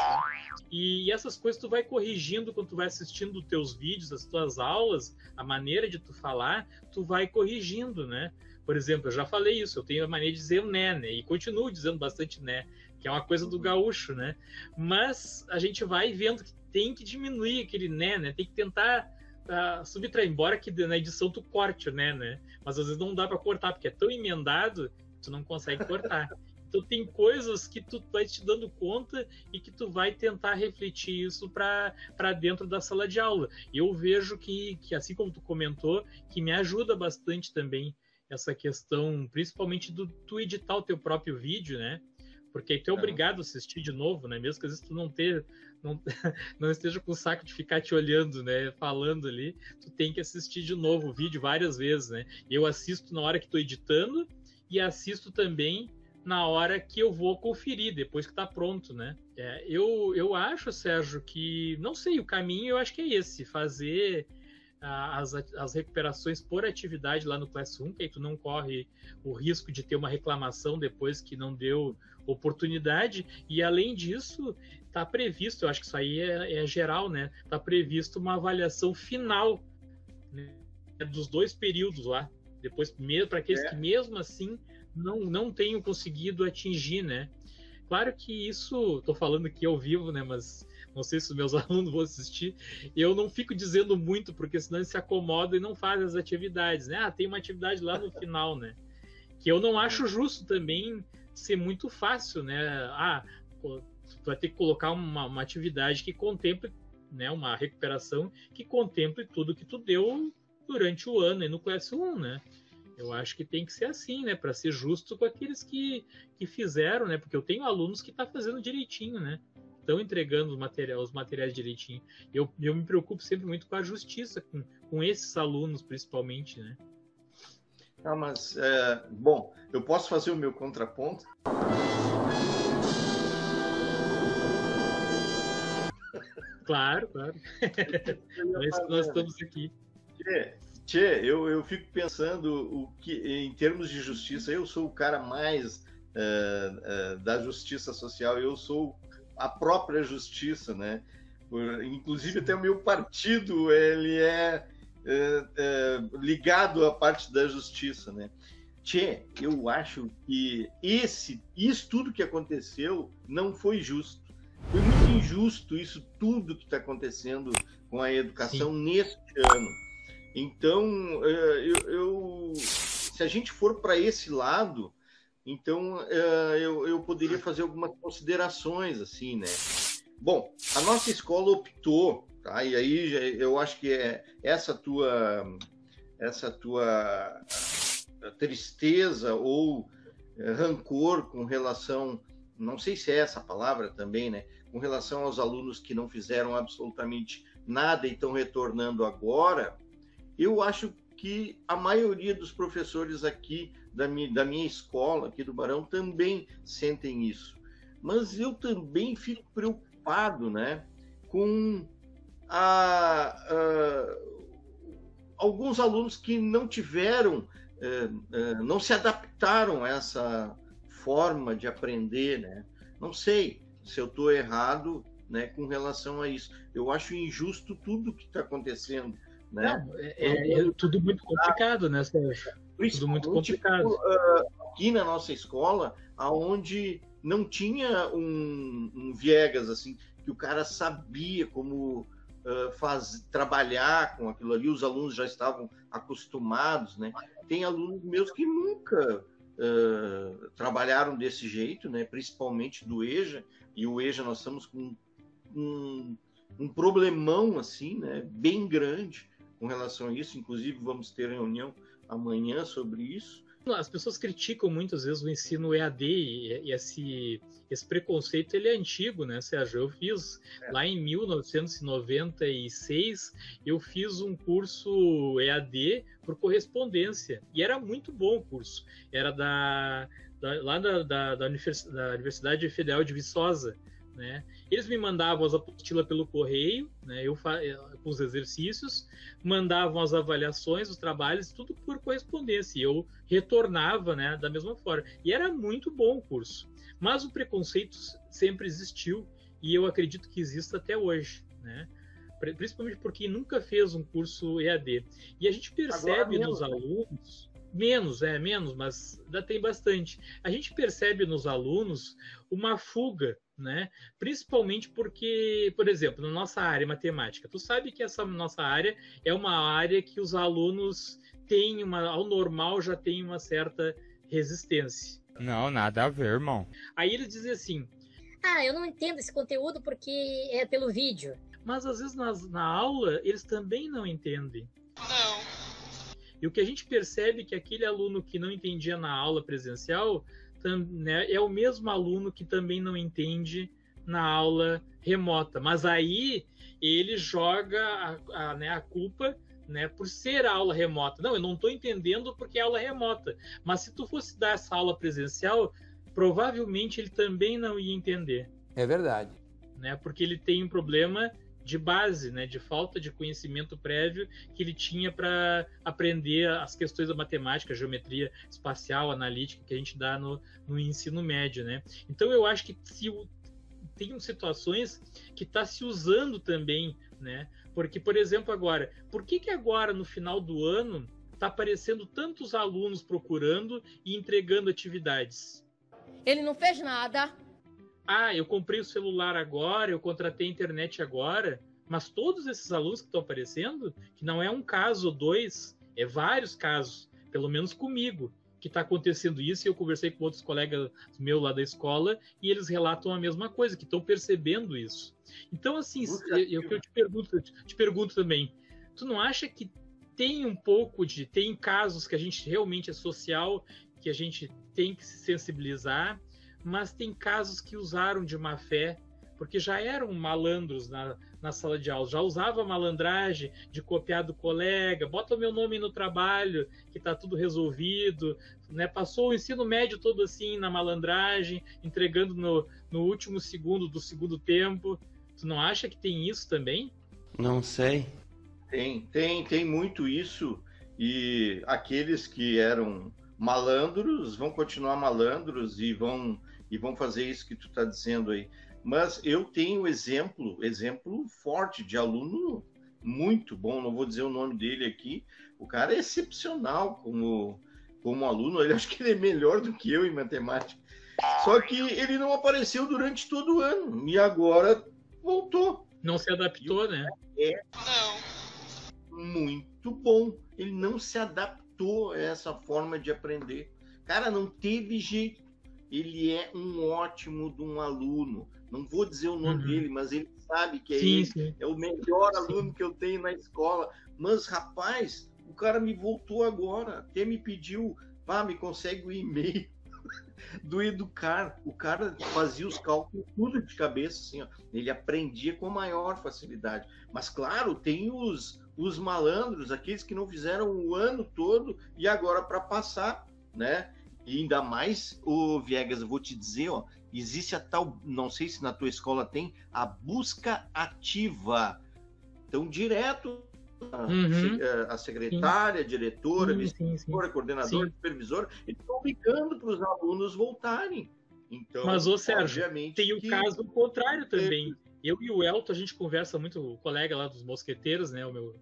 E essas coisas tu vai corrigindo quando tu vai assistindo os teus vídeos, as tuas aulas, a maneira de tu falar, tu vai corrigindo, né? Por exemplo, eu já falei isso, eu tenho a mania de dizer o né, né? E continuo dizendo bastante né, que é uma coisa do gaúcho, né? Mas a gente vai vendo que tem que diminuir aquele né, né? Tem que tentar uh, subtrair, embora que na edição tu corte o né, né? Mas às vezes não dá para cortar, porque é tão emendado que tu não consegue cortar. Então tem coisas que tu vai te dando conta e que tu vai tentar refletir isso para dentro da sala de aula. E eu vejo que, que, assim como tu comentou, que me ajuda bastante também essa questão, principalmente do tu editar o teu próprio vídeo, né? Porque aí tu é obrigado a assistir de novo, né? Mesmo que às vezes tu não ter, não, não esteja com o saco de ficar te olhando, né? Falando ali, tu tem que assistir de novo o vídeo várias vezes, né? Eu assisto na hora que estou editando e assisto também na hora que eu vou conferir, depois que está pronto, né? É, eu, eu acho, Sérgio, que não sei, o caminho eu acho que é esse, fazer as, as recuperações por atividade lá no Classroom, que aí tu não corre o risco de ter uma reclamação depois que não deu oportunidade. E além disso, está previsto, eu acho que isso aí é, é geral, né? Está previsto uma avaliação final né, dos dois períodos lá. Depois, para aqueles é. que mesmo assim não, não tenham conseguido atingir, né? Claro que isso, estou falando aqui ao vivo, né? Mas não sei se os meus alunos vão assistir, eu não fico dizendo muito, porque senão eles se acomodam e não fazem as atividades, né? Ah, tem uma atividade lá no final, né? Que eu não acho justo também ser muito fácil, né? Ah, tu vai ter que colocar uma, uma atividade que contemple, né? Uma recuperação que contemple tudo que tu deu durante o ano aí no Class 1, né? Eu acho que tem que ser assim, né? Para ser justo com aqueles que, que fizeram, né? Porque eu tenho alunos que estão tá fazendo direitinho, né? Estão entregando os, materiais, os materiais direitinho. Eu, eu me preocupo sempre muito com a justiça, com, com esses alunos, principalmente, né? Ah, mas, é, bom, eu posso fazer o meu contraponto? Claro, claro. é isso que nós estamos aqui. Tchê, tchê eu, eu fico pensando o que, em termos de justiça, eu sou o cara mais uh, uh, da justiça social, eu sou a própria justiça, né? Por, inclusive até o meu partido ele é, é, é, ligado à parte da justiça, né? Tchê, eu acho que esse, isso tudo que aconteceu não foi justo. Foi muito injusto isso tudo que está acontecendo com a educação Sim. neste ano. Então, é, eu, eu, se a gente for para esse lado, então é, eu, eu poderia fazer algumas considerações assim, né? Bom, a nossa escola optou, tá? E aí eu acho que é essa tua essa tua tristeza ou é, rancor com relação, não sei se é essa palavra também, né? Com relação aos alunos que não fizeram absolutamente nada e estão retornando agora, eu acho que a maioria dos professores aqui da minha, da minha escola, aqui do Barão, também sentem isso. Mas eu também fico preocupado né, com a, a, alguns alunos que não tiveram, eh, eh, não se adaptaram a essa forma de aprender. Né? Não sei se eu estou errado né, com relação a isso. Eu acho injusto tudo que está acontecendo. Né? É, é, é, tudo muito complicado, né, Sérgio? Tudo muito complicado. Uh, aqui na nossa escola, aonde não tinha um, um, Viegas assim, que o cara sabia como uh, faz, trabalhar com aquilo ali, os alunos já estavam acostumados, né? Tem alunos meus que nunca uh, trabalharam desse jeito, né? Principalmente do EJA, e o EJA nós estamos com um, um problemão assim, né? Bem grande com relação a isso. Inclusive, vamos ter reunião amanhã sobre isso. As pessoas criticam muitas vezes o ensino EAD e, esse, esse preconceito ele é antigo, né, Sérgio? Eu fiz é. lá em 1996, eu fiz um curso EAD por correspondência e era muito bom o curso. Era da, da lá da, da, da, Universidade Federal de Viçosa. Né? Eles me mandavam as apostilas pelo correio, né? eu eh, com os exercícios, mandavam as avaliações, os trabalhos, tudo por correspondência. E eu retornava né, da mesma forma. E era muito bom o curso. Mas o preconceito sempre existiu e eu acredito que exista até hoje. Né? Principalmente porque nunca fez um curso EAD. E a gente percebe nos alunos menos, é menos, mas ainda tem bastante. A gente percebe nos alunos uma fuga né? Principalmente porque, por exemplo, na nossa área matemática, tu sabe que essa nossa área é uma área que os alunos têm uma, ao normal já tem uma certa resistência. Não, nada a ver, irmão. Aí eles dizem assim: Ah, eu não entendo esse conteúdo porque é pelo vídeo. Mas às vezes nas, na aula eles também não entendem. Não. E o que a gente percebe é que aquele aluno que não entendia na aula presencial né, é o mesmo aluno que também não entende na aula remota. Mas aí ele joga a, a, né, a culpa né, por ser aula remota. Não, eu não estou entendendo porque é aula remota. Mas se tu fosse dar essa aula presencial, provavelmente ele também não ia entender. É verdade. Né, porque ele tem um problema de base, né, de falta de conhecimento prévio que ele tinha para aprender as questões da matemática, geometria espacial, analítica que a gente dá no, no ensino médio, né? Então eu acho que se tem situações que está se usando também, né? Porque, por exemplo, agora, por que que agora no final do ano está aparecendo tantos alunos procurando e entregando atividades? Ele não fez nada ah, eu comprei o celular agora, eu contratei a internet agora, mas todos esses alunos que estão aparecendo, que não é um caso ou dois, é vários casos, pelo menos comigo, que está acontecendo isso, e eu conversei com outros colegas meus lá da escola, e eles relatam a mesma coisa, que estão percebendo isso. Então, assim, eu, eu, eu te pergunto, eu te pergunto também, tu não acha que tem um pouco de. Tem casos que a gente realmente é social, que a gente tem que se sensibilizar, mas tem casos que usaram de má fé, porque já eram malandros na, na sala de aula, já usava malandragem de copiar do colega, bota o meu nome no trabalho, que está tudo resolvido, né? Passou o ensino médio todo assim na malandragem, entregando no, no último segundo do segundo tempo. Tu não acha que tem isso também? Não sei. Tem, tem, tem muito isso. E aqueles que eram malandros vão continuar malandros e vão e vão fazer isso que tu está dizendo aí. Mas eu tenho exemplo, exemplo forte de aluno muito bom, não vou dizer o nome dele aqui. O cara é excepcional como como aluno, ele acho que ele é melhor do que eu em matemática. Só que ele não apareceu durante todo o ano e agora voltou. Não se adaptou, né? É muito bom. Ele não se adaptou a essa forma de aprender. Cara, não teve jeito. Ele é um ótimo de um aluno. Não vou dizer o nome Uhum. dele, mas ele sabe que é Sim, ele. sim. É o melhor Sim. aluno que eu tenho na escola. Mas, rapaz, o cara me voltou agora. Até me pediu, pá, me consegue o e-mail do Educar. O cara fazia os cálculos tudo de cabeça, assim, ó. Ele aprendia com maior facilidade. Mas, claro, tem os, os malandros, aqueles que não fizeram o ano todo e agora para passar, né? E ainda mais, o Viegas, eu vou te dizer, ó, existe a tal, não sei se na tua escola tem, a busca ativa. Então, direto, a, Uhum. eh, a secretária, a diretora, Sim, vice sim, sim. coordenador, Sim. supervisor, eles estão ligando para os alunos voltarem. Então, Mas, ô, Sérgio, obviamente Tem o que- caso contrário também. Eu e o Elton, a gente conversa muito, o colega lá dos mosqueteiros, né? O meu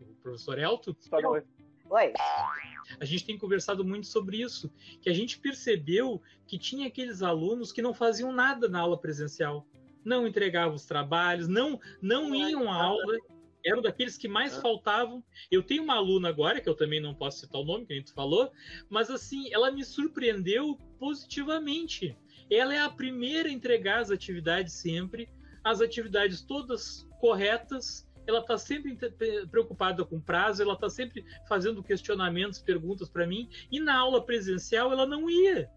o professor Elton. Oi. A gente tem conversado muito sobre isso, que a gente percebeu que tinha aqueles alunos que não faziam nada na aula presencial, não entregavam os trabalhos, não não iam à aula, eram daqueles que mais Ah. faltavam. Eu tenho uma aluna agora, que eu também não posso citar o nome, que a gente falou, mas assim, ela me surpreendeu positivamente. Ela é a primeira a entregar as atividades sempre, as atividades todas corretas, ela está sempre preocupada com prazo, ela está sempre fazendo questionamentos, perguntas para mim, e na aula presencial ela não ia.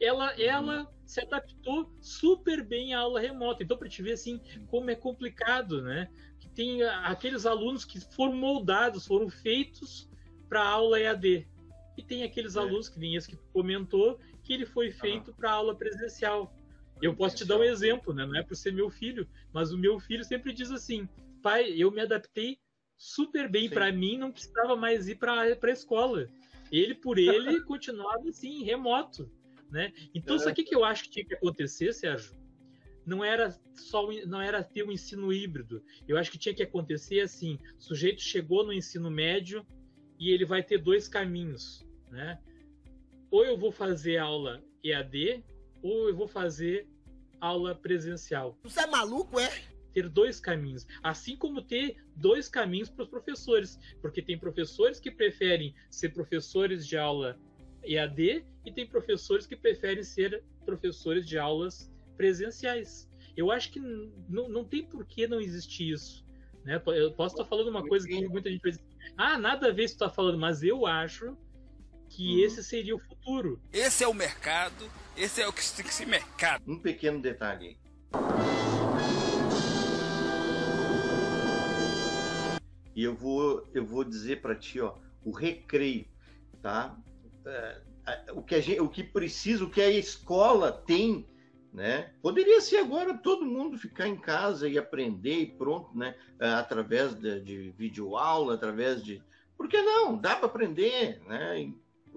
Ela, ela se adaptou super bem à aula remota. Então, para te ver assim, como é complicado, né? Que tem aqueles alunos que foram moldados, foram feitos para a aula EAD. E tem aqueles É. alunos, que nem esse que comentou, que ele foi feito para a aula presencial. Eu posso te dar um exemplo, né? Não é por ser meu filho, mas o meu filho sempre diz assim: pai, eu me adaptei super bem para mim, não precisava mais ir para a escola. Ele por ele continuava assim, remoto, né? Então, É. o que que eu acho que tinha que acontecer, Sérgio? Não era só o- não era ter um ensino híbrido. Eu acho que tinha que acontecer assim: o sujeito chegou no ensino médio e ele vai ter dois caminhos, né? Ou eu vou fazer aula EAD, ou eu vou fazer aula presencial Você é maluco, é? Ter dois caminhos, assim como ter dois caminhos para os professores, porque tem professores que preferem ser professores de aula EAD e tem professores que preferem ser professores de aulas presenciais. Eu acho que não, não tem por que não existir isso. Né? Eu posso estar falando uma coisa que muita gente vai dizer, ah, nada a ver isso que tu está falando, mas eu acho que Uhum. esse seria o futuro. Esse é o mercado, esse é o que tem que ser mercado. Um pequeno detalhe E eu vou, eu vou dizer para ti, ó, o recreio, tá? É, o, que gente, o que precisa, o que a escola tem, né? Poderia ser agora todo mundo ficar em casa e aprender e pronto, né? É, Através de, de videoaula, através de. Por que não? Dá para aprender, né?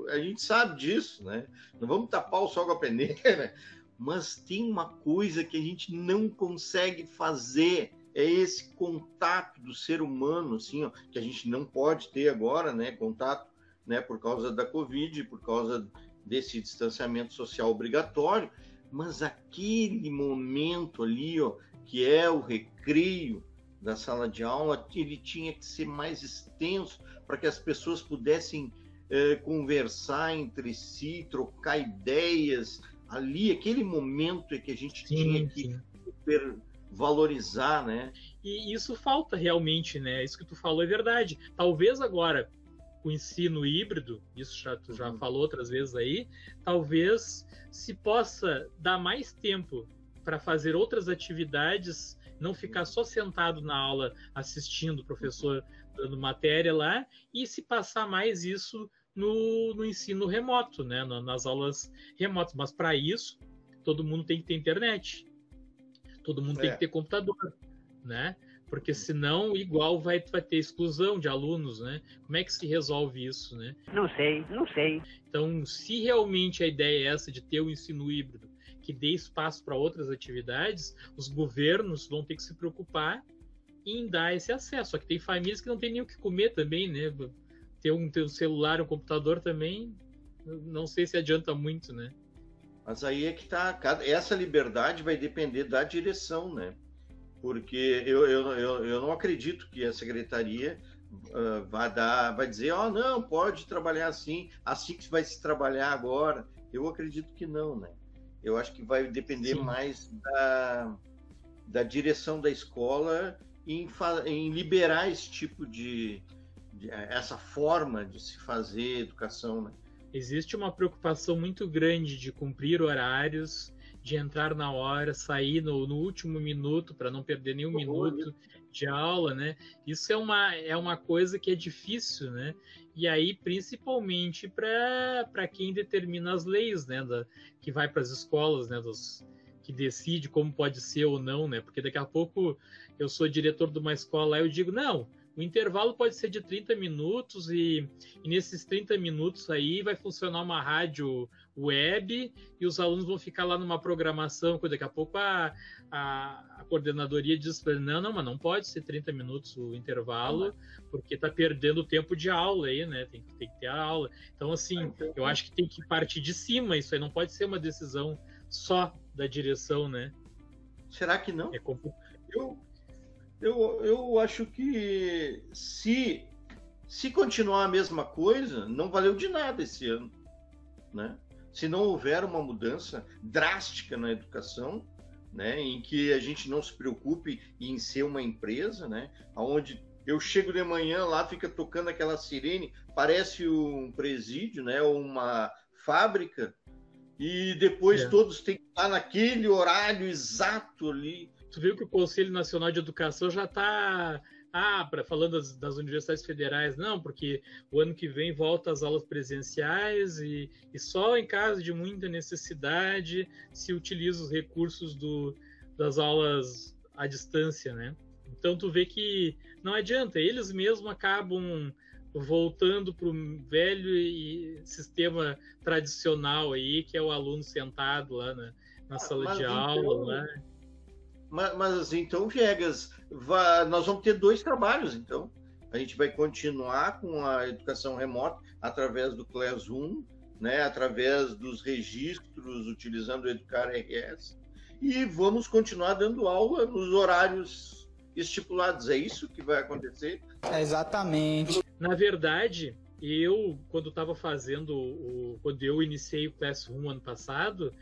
A gente sabe disso, né? Não vamos tapar o sol com a peneira, mas tem uma coisa que a gente não consegue fazer é esse contato do ser humano assim ó, que a gente não pode ter agora né contato né por causa da covid por causa desse distanciamento social obrigatório mas aquele momento ali ó que é o recreio da sala de aula ele tinha que ser mais extenso para que as pessoas pudessem eh, conversar entre si trocar ideias ali aquele momento é que a gente tinha que sim. Valorizar, né? E isso falta realmente, né? Isso que tu falou é verdade. Talvez agora o ensino híbrido, isso já tu já uhum. falou outras vezes aí, talvez se possa dar mais tempo para fazer outras atividades, não ficar só sentado na aula assistindo o professor dando matéria lá e se passar mais isso no, no ensino remoto, né? nas aulas remotas. Mas para isso, todo mundo tem que ter internet, todo mundo é. tem que ter computador, né? Porque senão, igual vai, vai ter exclusão de alunos, né? Como é que se resolve isso, né? Não sei, não sei. Então, se realmente a ideia é essa de ter o ensino híbrido, que dê espaço para outras atividades, os governos vão ter que se preocupar em dar esse acesso. Só que tem famílias que não tem nem o que comer também, né? ter um, ter um celular, um computador também, não sei se adianta muito, né? Mas aí é que tá, essa liberdade vai depender da direção, né? Porque eu, eu, eu, eu não acredito que a secretaria uh, vai dar, vai dizer, ó, oh, não, pode trabalhar assim, assim que vai se trabalhar agora. Eu acredito que não, né? Eu acho que vai depender Sim. mais da, da direção da escola em, em liberar esse tipo de, é, essa forma de se fazer educação. Né? Existe uma preocupação muito grande de cumprir horários, de entrar na hora, sair no, no último minuto para não perder nenhum minuto de aula, né? Isso é uma, é uma coisa que é difícil, né? E aí, principalmente para quem determina as leis, né? Da, que vai para as escolas, né? Dos, que decide como pode ser ou não, né? Porque daqui a pouco eu sou diretor de uma escola, aí eu digo, não, o intervalo pode ser de 30 minutos e, e, nesses 30 minutos aí vai funcionar uma rádio web e os alunos vão ficar lá numa programação, que daqui a pouco a, a, a coordenadoria diz para não, não, mas não pode ser 30 minutos o intervalo, porque está perdendo tempo de aula aí, né? Tem, tem que ter a aula. Então, assim, eu acho que tem que partir de cima, isso aí não pode ser uma decisão só da direção, né? Será que não? É complicado. Eu, eu, eu acho que se, se continuar a mesma coisa, não valeu de nada esse ano. Né? Se não houver uma mudança drástica na educação, né, em que a gente não se preocupe em ser uma empresa, né, onde eu chego de manhã lá, fica tocando aquela sirene, parece um presídio, né, ou uma fábrica, e depois é. todos têm que estar naquele horário exato ali tu viu que o Conselho Nacional de Educação já está ah, pra, falando das, das, universidades federais, não, porque o ano que vem volta as aulas presenciais e, e só em caso de muita necessidade se utiliza os recursos do, das aulas à distância, né? Então tu vê que não adianta, eles mesmos acabam voltando para o velho sistema tradicional aí, que é o aluno sentado lá na, na sala de então, aula, né? Mas, mas então, Viegas, vai, nós vamos ter dois trabalhos, então. A gente vai continuar com a educação remota através do Classroom, né, através dos registros utilizando o Educar RS, e vamos continuar dando aula nos horários estipulados. É isso que vai acontecer? É exatamente. Na verdade, eu, quando estava fazendo o. Quando eu iniciei o Classroom ano passado,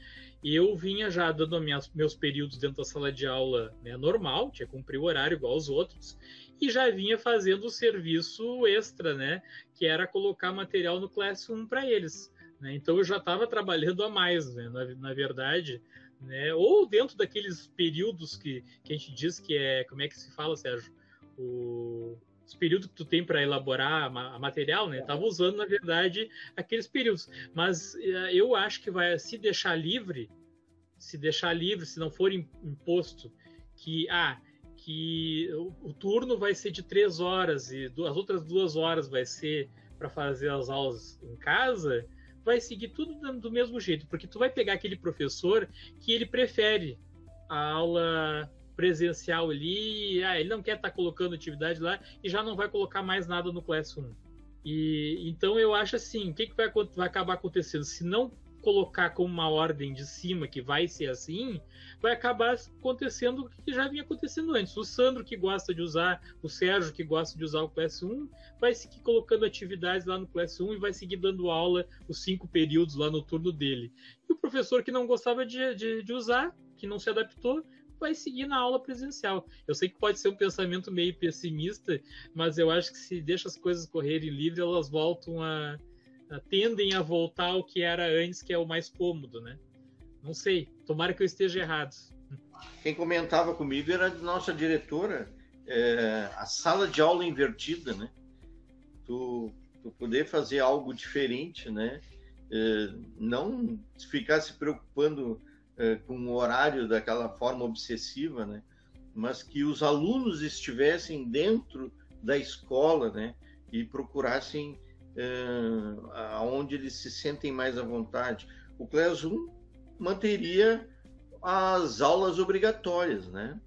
eu vinha já dando minhas, meus períodos dentro da sala de aula né, normal, tinha cumprir o horário igual aos outros, e já vinha fazendo o serviço extra, né? Que era colocar material no Classroom para eles. Né? Então eu já estava trabalhando a mais, né, na, na verdade. Né? Ou dentro daqueles períodos que, que a gente diz que é. Como é que se fala, Sérgio? O os períodos que tu tem para elaborar material, né? Tava usando na verdade aqueles períodos, mas eh, eu acho que vai se deixar livre, se deixar livre, se não for imposto que ah que o, o turno vai ser de três horas e as outras duas horas vai ser para fazer as aulas em casa, vai seguir tudo do mesmo jeito, porque tu vai pegar aquele professor que ele prefere a aula presencial ali, ah, ele não quer estar tá colocando atividade lá e já não vai colocar mais nada no Classroom. E então eu acho assim, o que, que vai, vai acabar acontecendo? Se não colocar como uma ordem de cima que vai ser assim, vai acabar acontecendo o que já vinha acontecendo antes. O Sandro que gosta de usar, o Sérgio que gosta de usar o Classroom, vai seguir colocando atividades lá no Classroom e vai seguir dando aula os cinco períodos lá no turno dele. E o professor que não gostava de, de, de usar, que não se adaptou, vai seguir na aula presencial. Eu sei que pode ser um pensamento meio pessimista, mas eu acho que se deixa as coisas correrem livre, elas voltam a, a tendem a voltar ao que era antes, que é o mais cômodo, né? Não sei, tomara que eu esteja errado. Quem comentava comigo era a nossa diretora, é, a sala de aula invertida, né? Tu, tu poder fazer algo diferente, né? É, não ficar se preocupando é, com o horário daquela forma obsessiva, né? Mas que os alunos estivessem dentro da escola, né? E procurassem uh, aonde eles se sentem mais à vontade. O Classroom manteria as aulas obrigatórias, né?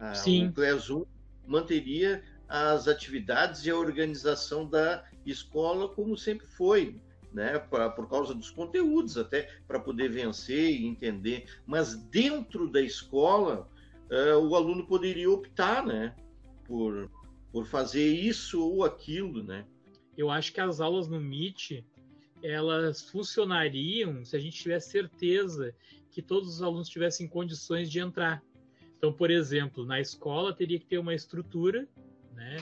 Uh, Sim. O Classroom manteria as atividades e a organização da escola como sempre foi, né? Pra, por causa dos conteúdos, até para poder vencer e entender. Mas dentro da escola, uh, o aluno poderia optar, né? Por, por fazer isso ou aquilo, né? eu acho que as aulas no Meet elas funcionariam se a gente tivesse certeza que todos os alunos tivessem condições de entrar. Então, por exemplo, na escola teria que ter uma estrutura, né?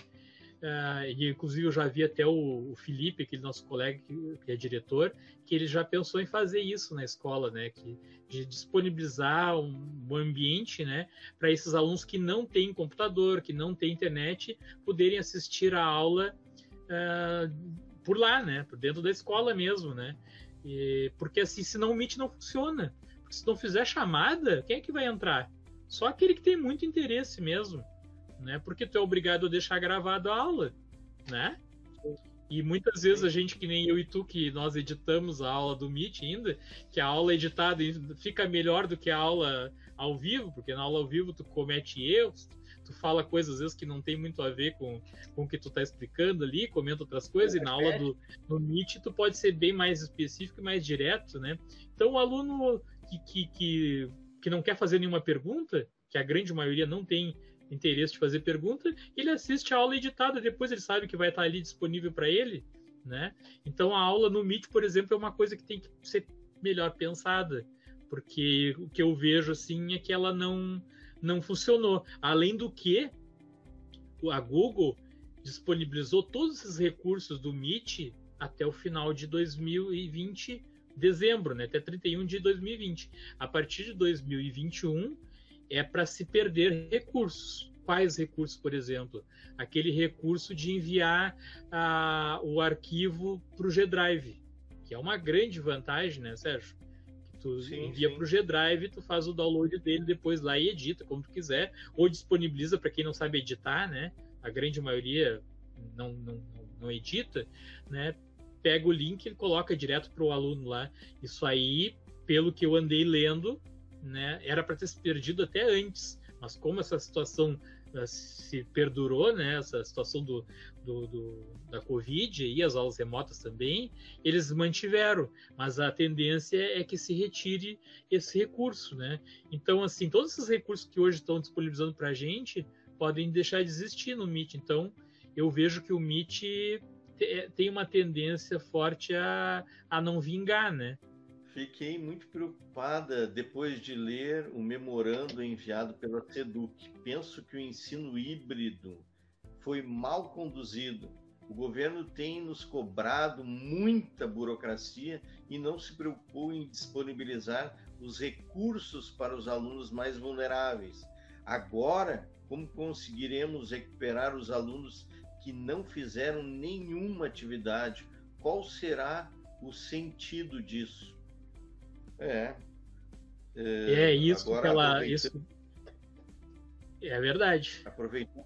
Uh, e inclusive eu já vi até o, o Felipe, aquele nosso colega que, que, é diretor, que ele já pensou em fazer isso na escola, né? Que, de disponibilizar um, um ambiente, né? Para esses alunos que não têm computador, que não têm internet, poderem assistir a aula uh, por lá, né? Por dentro da escola mesmo, né? E, porque assim, senão o Meet não funciona. Porque se não fizer chamada, quem é que vai entrar? Só aquele que tem muito interesse mesmo, né? Porque tu é obrigado a deixar gravado a aula, né? E muitas vezes a gente, que nem eu e tu, que nós editamos a aula do Meet ainda, que a aula editada fica melhor do que a aula ao vivo, porque na aula ao vivo tu comete erros, tu fala coisas às vezes que não tem muito a ver com, com o que tu tá explicando ali, comenta outras coisas, e na aula do no Meet tu pode ser bem mais específico e mais direto, né? Então o aluno que, que, que, que não quer fazer nenhuma pergunta, que a grande maioria não tem interesse de fazer pergunta, ele assiste a aula editada, depois ele sabe que vai estar ali disponível para ele, né? Então a aula no Meet, por exemplo, é uma coisa que tem que ser melhor pensada, porque o que eu vejo assim é que ela não não funcionou. Além do que, a Google disponibilizou todos esses recursos do Meet até o final de 2020, dezembro, né? até 31 de 2020. A partir de 2021 é para se perder recursos. Quais recursos, por exemplo? Aquele recurso de enviar a, o arquivo para o G-Drive, que é uma grande vantagem, né, Sérgio? Tu sim, envia para o G-Drive, tu faz o download dele depois lá e edita como tu quiser, ou disponibiliza para quem não sabe editar, né? A grande maioria não, não, não edita, né? Pega o link e coloca direto para o aluno lá. Isso aí, pelo que eu andei lendo, né? Era para ter se perdido até antes, mas como essa situação se perdurou, né, essa situação do, do, do, da Covid e as aulas remotas também, eles mantiveram, mas a tendência é que se retire esse recurso, né? Então, assim, todos esses recursos que hoje estão disponibilizando para a gente podem deixar de existir no Meet. Então, eu vejo que o Meet tem uma tendência forte a, a não vingar, né? Fiquei muito preocupada depois de ler o memorando enviado pela SEDUC. Penso que o ensino híbrido foi mal conduzido. O governo tem nos cobrado muita burocracia e não se preocupou em disponibilizar os recursos para os alunos mais vulneráveis. Agora, como conseguiremos recuperar os alunos que não fizeram nenhuma atividade? Qual será o sentido disso? É. É, é isso que ela. Isso... É verdade. Aproveitando,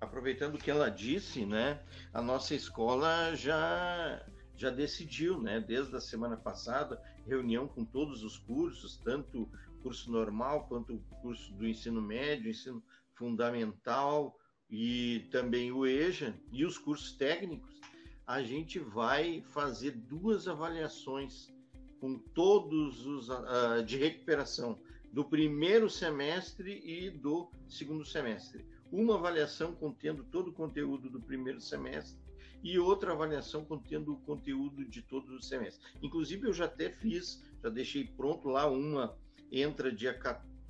aproveitando o que ela disse, né? A nossa escola já já decidiu, né? Desde a semana passada, reunião com todos os cursos, tanto curso normal quanto o curso do ensino médio, ensino fundamental e também o EJA e os cursos técnicos. A gente vai fazer duas avaliações com todos os uh, de recuperação do primeiro semestre e do segundo semestre. Uma avaliação contendo todo o conteúdo do primeiro semestre e outra avaliação contendo o conteúdo de todo o semestre. Inclusive, eu já até fiz, já deixei pronto lá uma, entra dia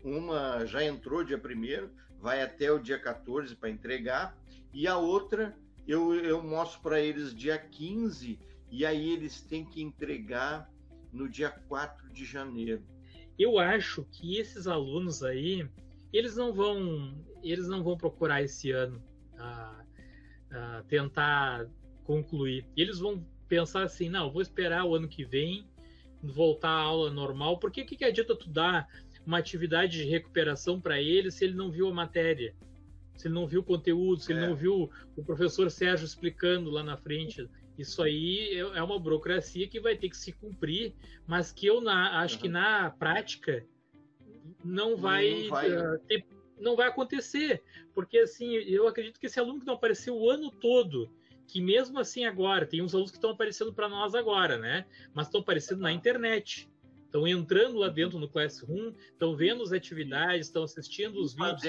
uma já entrou dia 1 vai até o dia 14 para entregar, e a outra eu, eu mostro para eles dia 15, e aí eles têm que entregar no dia 4 de janeiro. Eu acho que esses alunos aí, eles não vão, eles não vão procurar esse ano a, a tentar concluir. Eles vão pensar assim, não, vou esperar o ano que vem voltar à aula normal, porque o que, que adianta tu dar uma atividade de recuperação para ele se ele não viu a matéria? Se ele não viu o conteúdo, se é. ele não viu o professor Sérgio explicando lá na frente. Isso aí é, é uma burocracia que vai ter que se cumprir, mas que eu na, acho uhum. que na prática não vai, não vai. Uh, ter, não vai acontecer. Porque assim, eu acredito que esse aluno que não apareceu o ano todo que mesmo assim agora, tem uns alunos que estão aparecendo para nós agora, né? Mas estão aparecendo na internet. Estão entrando lá dentro no Classroom, estão vendo as atividades, estão assistindo os vídeos,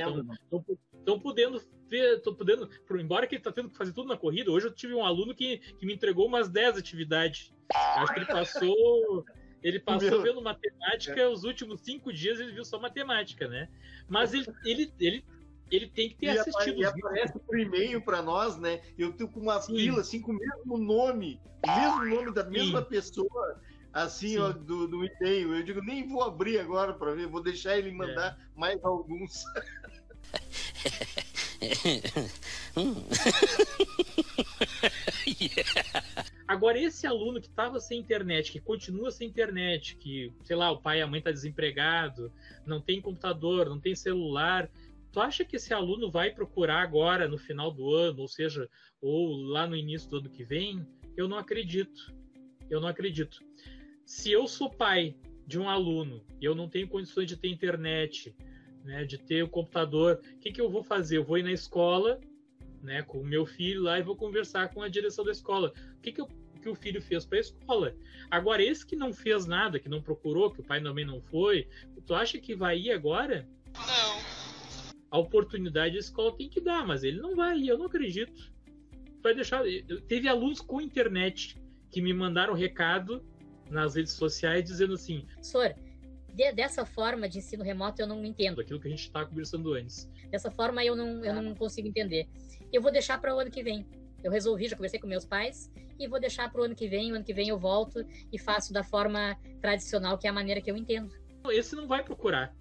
estão podendo ver, estão podendo, embora que ele está tendo que fazer tudo na corrida, hoje eu tive um aluno que, que me entregou umas 10 atividades. Acho que ele passou ele passou Meu. vendo matemática, é. os últimos cinco dias ele viu só matemática, né? Mas ele, ele, ele ele tem que ter e assistido. E aparece por e-mail para nós, né? Eu tô com uma Sim. fila assim com o mesmo nome, o mesmo nome da mesma Sim. pessoa, assim, ó, do, do e-mail. Eu digo, nem vou abrir agora para ver, vou deixar ele mandar é. mais alguns. Agora, esse aluno que estava sem internet, que continua sem internet, que, sei lá, o pai e a mãe tá desempregado, não tem computador, não tem celular, Tu acha que esse aluno vai procurar agora no final do ano, ou seja, ou lá no início do ano que vem? Eu não acredito. Eu não acredito. Se eu sou pai de um aluno e eu não tenho condições de ter internet, né, de ter o um computador, o que, que eu vou fazer? Eu vou ir na escola, né, com o meu filho lá e vou conversar com a direção da escola. O que, que, eu, que o filho fez para a escola? Agora, esse que não fez nada, que não procurou, que o pai também não foi, tu acha que vai ir agora? Não a oportunidade a escola tem que dar, mas ele não vai, eu não acredito. Vai deixar. Teve alunos com internet que me mandaram recado nas redes sociais dizendo assim: Sor, de, dessa forma de ensino remoto eu não entendo. Aquilo que a gente estava conversando antes. Dessa forma eu não, eu não consigo entender. Eu vou deixar para o ano que vem. Eu resolvi, já conversei com meus pais e vou deixar para o ano que vem. O ano que vem eu volto e faço da forma tradicional, que é a maneira que eu entendo. Esse não vai procurar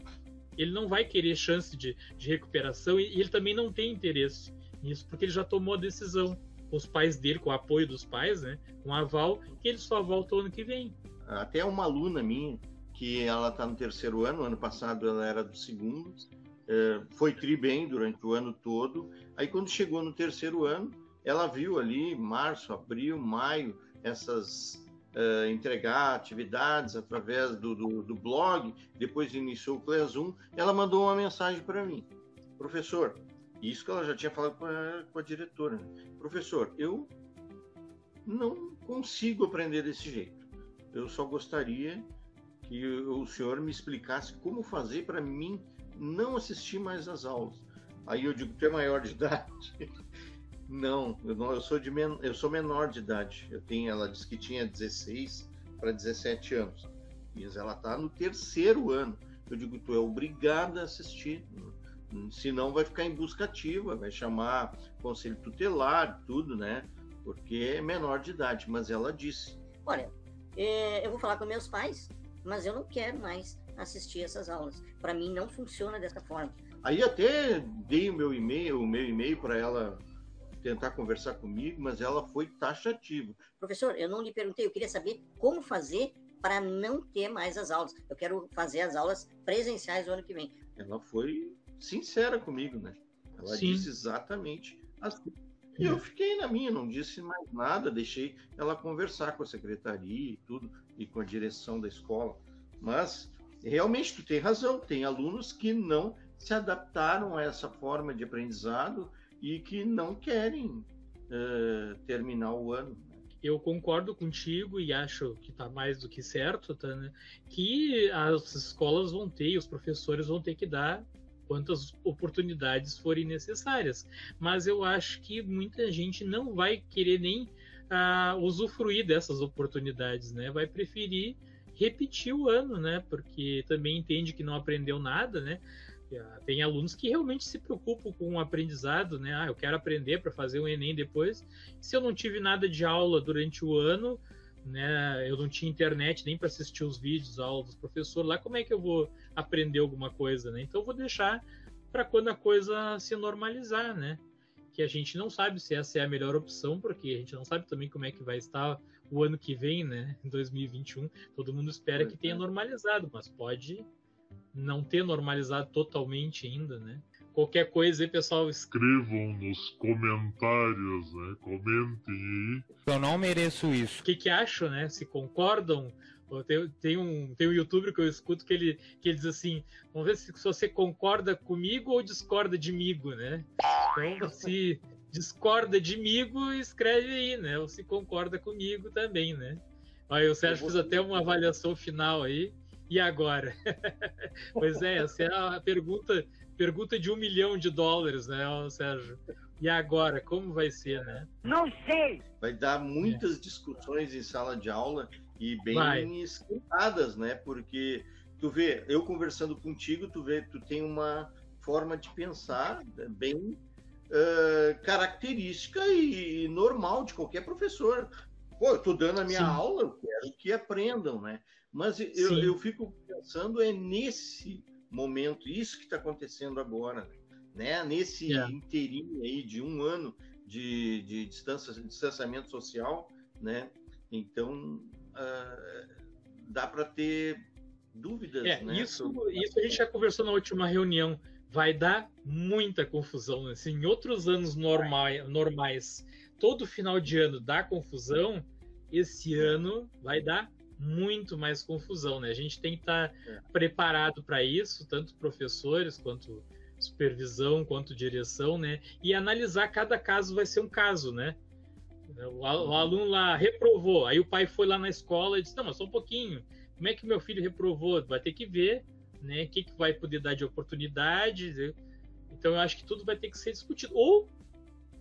ele não vai querer chance de, de recuperação e, e ele também não tem interesse nisso, porque ele já tomou a decisão os pais dele, com o apoio dos pais, né, com aval, que ele só volta o ano que vem. Até uma aluna minha, que ela está no terceiro ano, ano passado ela era do segundo, é, foi tri bem durante o ano todo. Aí quando chegou no terceiro ano, ela viu ali março, abril, maio, essas uh, entregar atividades através do, do, do, blog, depois iniciou o Classroom, ela mandou uma mensagem para mim. Professor, isso que ela já tinha falado com a, com a diretora. Professor, eu não consigo aprender desse jeito. Eu só gostaria que o senhor me explicasse como fazer para mim não assistir mais às aulas. Aí eu digo, tu é maior de idade? Não, eu, não, eu sou de men eu sou menor de idade. Eu tenho, ela disse que tinha 16 para 17 anos. E ela está no terceiro ano. Eu digo, tu é obrigada a assistir. Senão vai ficar em busca ativa, vai chamar conselho tutelar, tudo, né? Porque é menor de idade. Mas ela disse. Olha, é, eu vou falar com meus pais, mas eu não quero mais assistir essas aulas. Para mim não funciona dessa forma. Aí até dei o meu e-mail, o meu e-mail para ela tentar conversar comigo, mas ela foi taxativa. Professor, eu não lhe perguntei, eu queria saber como fazer para não ter mais as aulas. Eu quero fazer as aulas presenciais no ano que vem. Ela foi sincera comigo, né? Ela Sim. disse exatamente assim. E eu fiquei na minha, não disse mais nada, deixei ela conversar com a secretaria e tudo, e com a direção da escola. Mas realmente tu tem razão, tem alunos que não se adaptaram a essa forma de aprendizado e que não querem uh, terminar o ano. Né? Eu concordo contigo e acho que está mais do que certo, tá, né? que as escolas vão ter, os professores vão ter que dar quantas oportunidades forem necessárias. Mas eu acho que muita gente não vai querer nem uh, usufruir dessas oportunidades, né? Vai preferir repetir o ano, né? Porque também entende que não aprendeu nada, né? Tem alunos que realmente se preocupam com o aprendizado, né? Ah, eu quero aprender para fazer o Enem depois. Se eu não tive nada de aula durante o ano, né? Eu não tinha internet nem para assistir os vídeos, aulas dos professores lá, como é que eu vou aprender alguma coisa, né? Então eu vou deixar para quando a coisa se normalizar, né? Que a gente não sabe se essa é a melhor opção, porque a gente não sabe também como é que vai estar o ano que vem, né? Em 2021, todo mundo espera que tenha normalizado, mas pode não ter normalizado totalmente ainda, né? Qualquer coisa aí, pessoal. Escrevam nos comentários, né? Comentem aí. Eu não mereço isso. O que, que acham, né? Se concordam. Tem, tem, um, tem um youtuber que eu escuto que ele, que ele diz assim: vamos ver se, se você concorda comigo ou discorda de mim, né? Então, se discorda de mim, escreve aí, né? Ou se concorda comigo também, né? Aí o Sérgio fez até uma avaliação final aí. E agora? pois é, essa é a pergunta, pergunta de um milhão de dólares, né, Sérgio? E agora, como vai ser, né? Não sei! Vai dar muitas é. discussões em sala de aula e bem esquentadas, né? Porque tu vê, eu conversando contigo, tu vê, tu tem uma forma de pensar bem uh, característica e normal de qualquer professor. Pô, eu tô dando a minha Sim. aula, eu quero que aprendam, né? Mas eu, eu fico pensando é nesse momento, isso que está acontecendo agora, né? Nesse. É. inteirinho aí de um ano de, de distância, distanciamento social, né? Então uh, dá para ter dúvidas, é, né? Isso, sobre... isso a gente já conversou na última reunião. Vai dar muita confusão. Né? Se em outros anos normais, normais, todo final de ano dá confusão, esse ano vai dar muito mais confusão, né? A gente tem que estar é. preparado para isso, tanto professores quanto supervisão, quanto direção, né? E analisar cada caso vai ser um caso, né? O, o aluno lá reprovou, aí o pai foi lá na escola e disse: Não, mas só um pouquinho, como é que meu filho reprovou? Vai ter que ver, né? O que, que vai poder dar de oportunidade. Né? Então eu acho que tudo vai ter que ser discutido. Ou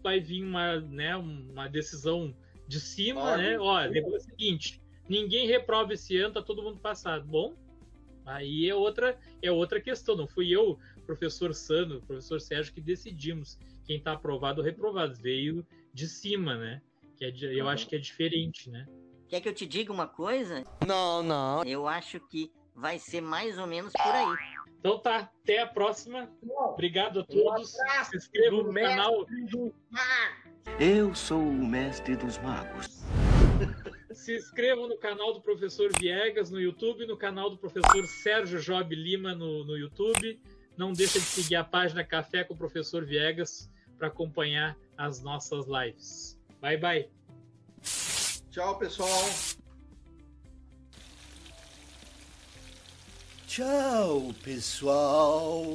vai vir uma, né, uma decisão de cima, Óbvio. né? Olha, é o seguinte, ninguém reprova esse ano, tá todo mundo passado. Bom, aí é outra, é outra questão. Não fui eu, professor Sano, professor Sérgio, que decidimos quem está aprovado ou reprovado. Veio de cima, né? Que é, eu uhum. acho que é diferente, né? Quer que eu te diga uma coisa? Não, não. Eu acho que vai ser mais ou menos por aí. Então tá, até a próxima. Obrigado a todos. Um Se inscrevam no canal. Eu sou o mestre dos magos. Se inscrevam no canal do professor Viegas no YouTube, no canal do professor Sérgio Job Lima no, no YouTube. Não deixe de seguir a página Café com o Professor Viegas para acompanhar as nossas lives. Bye, bye. Tchau, pessoal. Tchau, pessoal.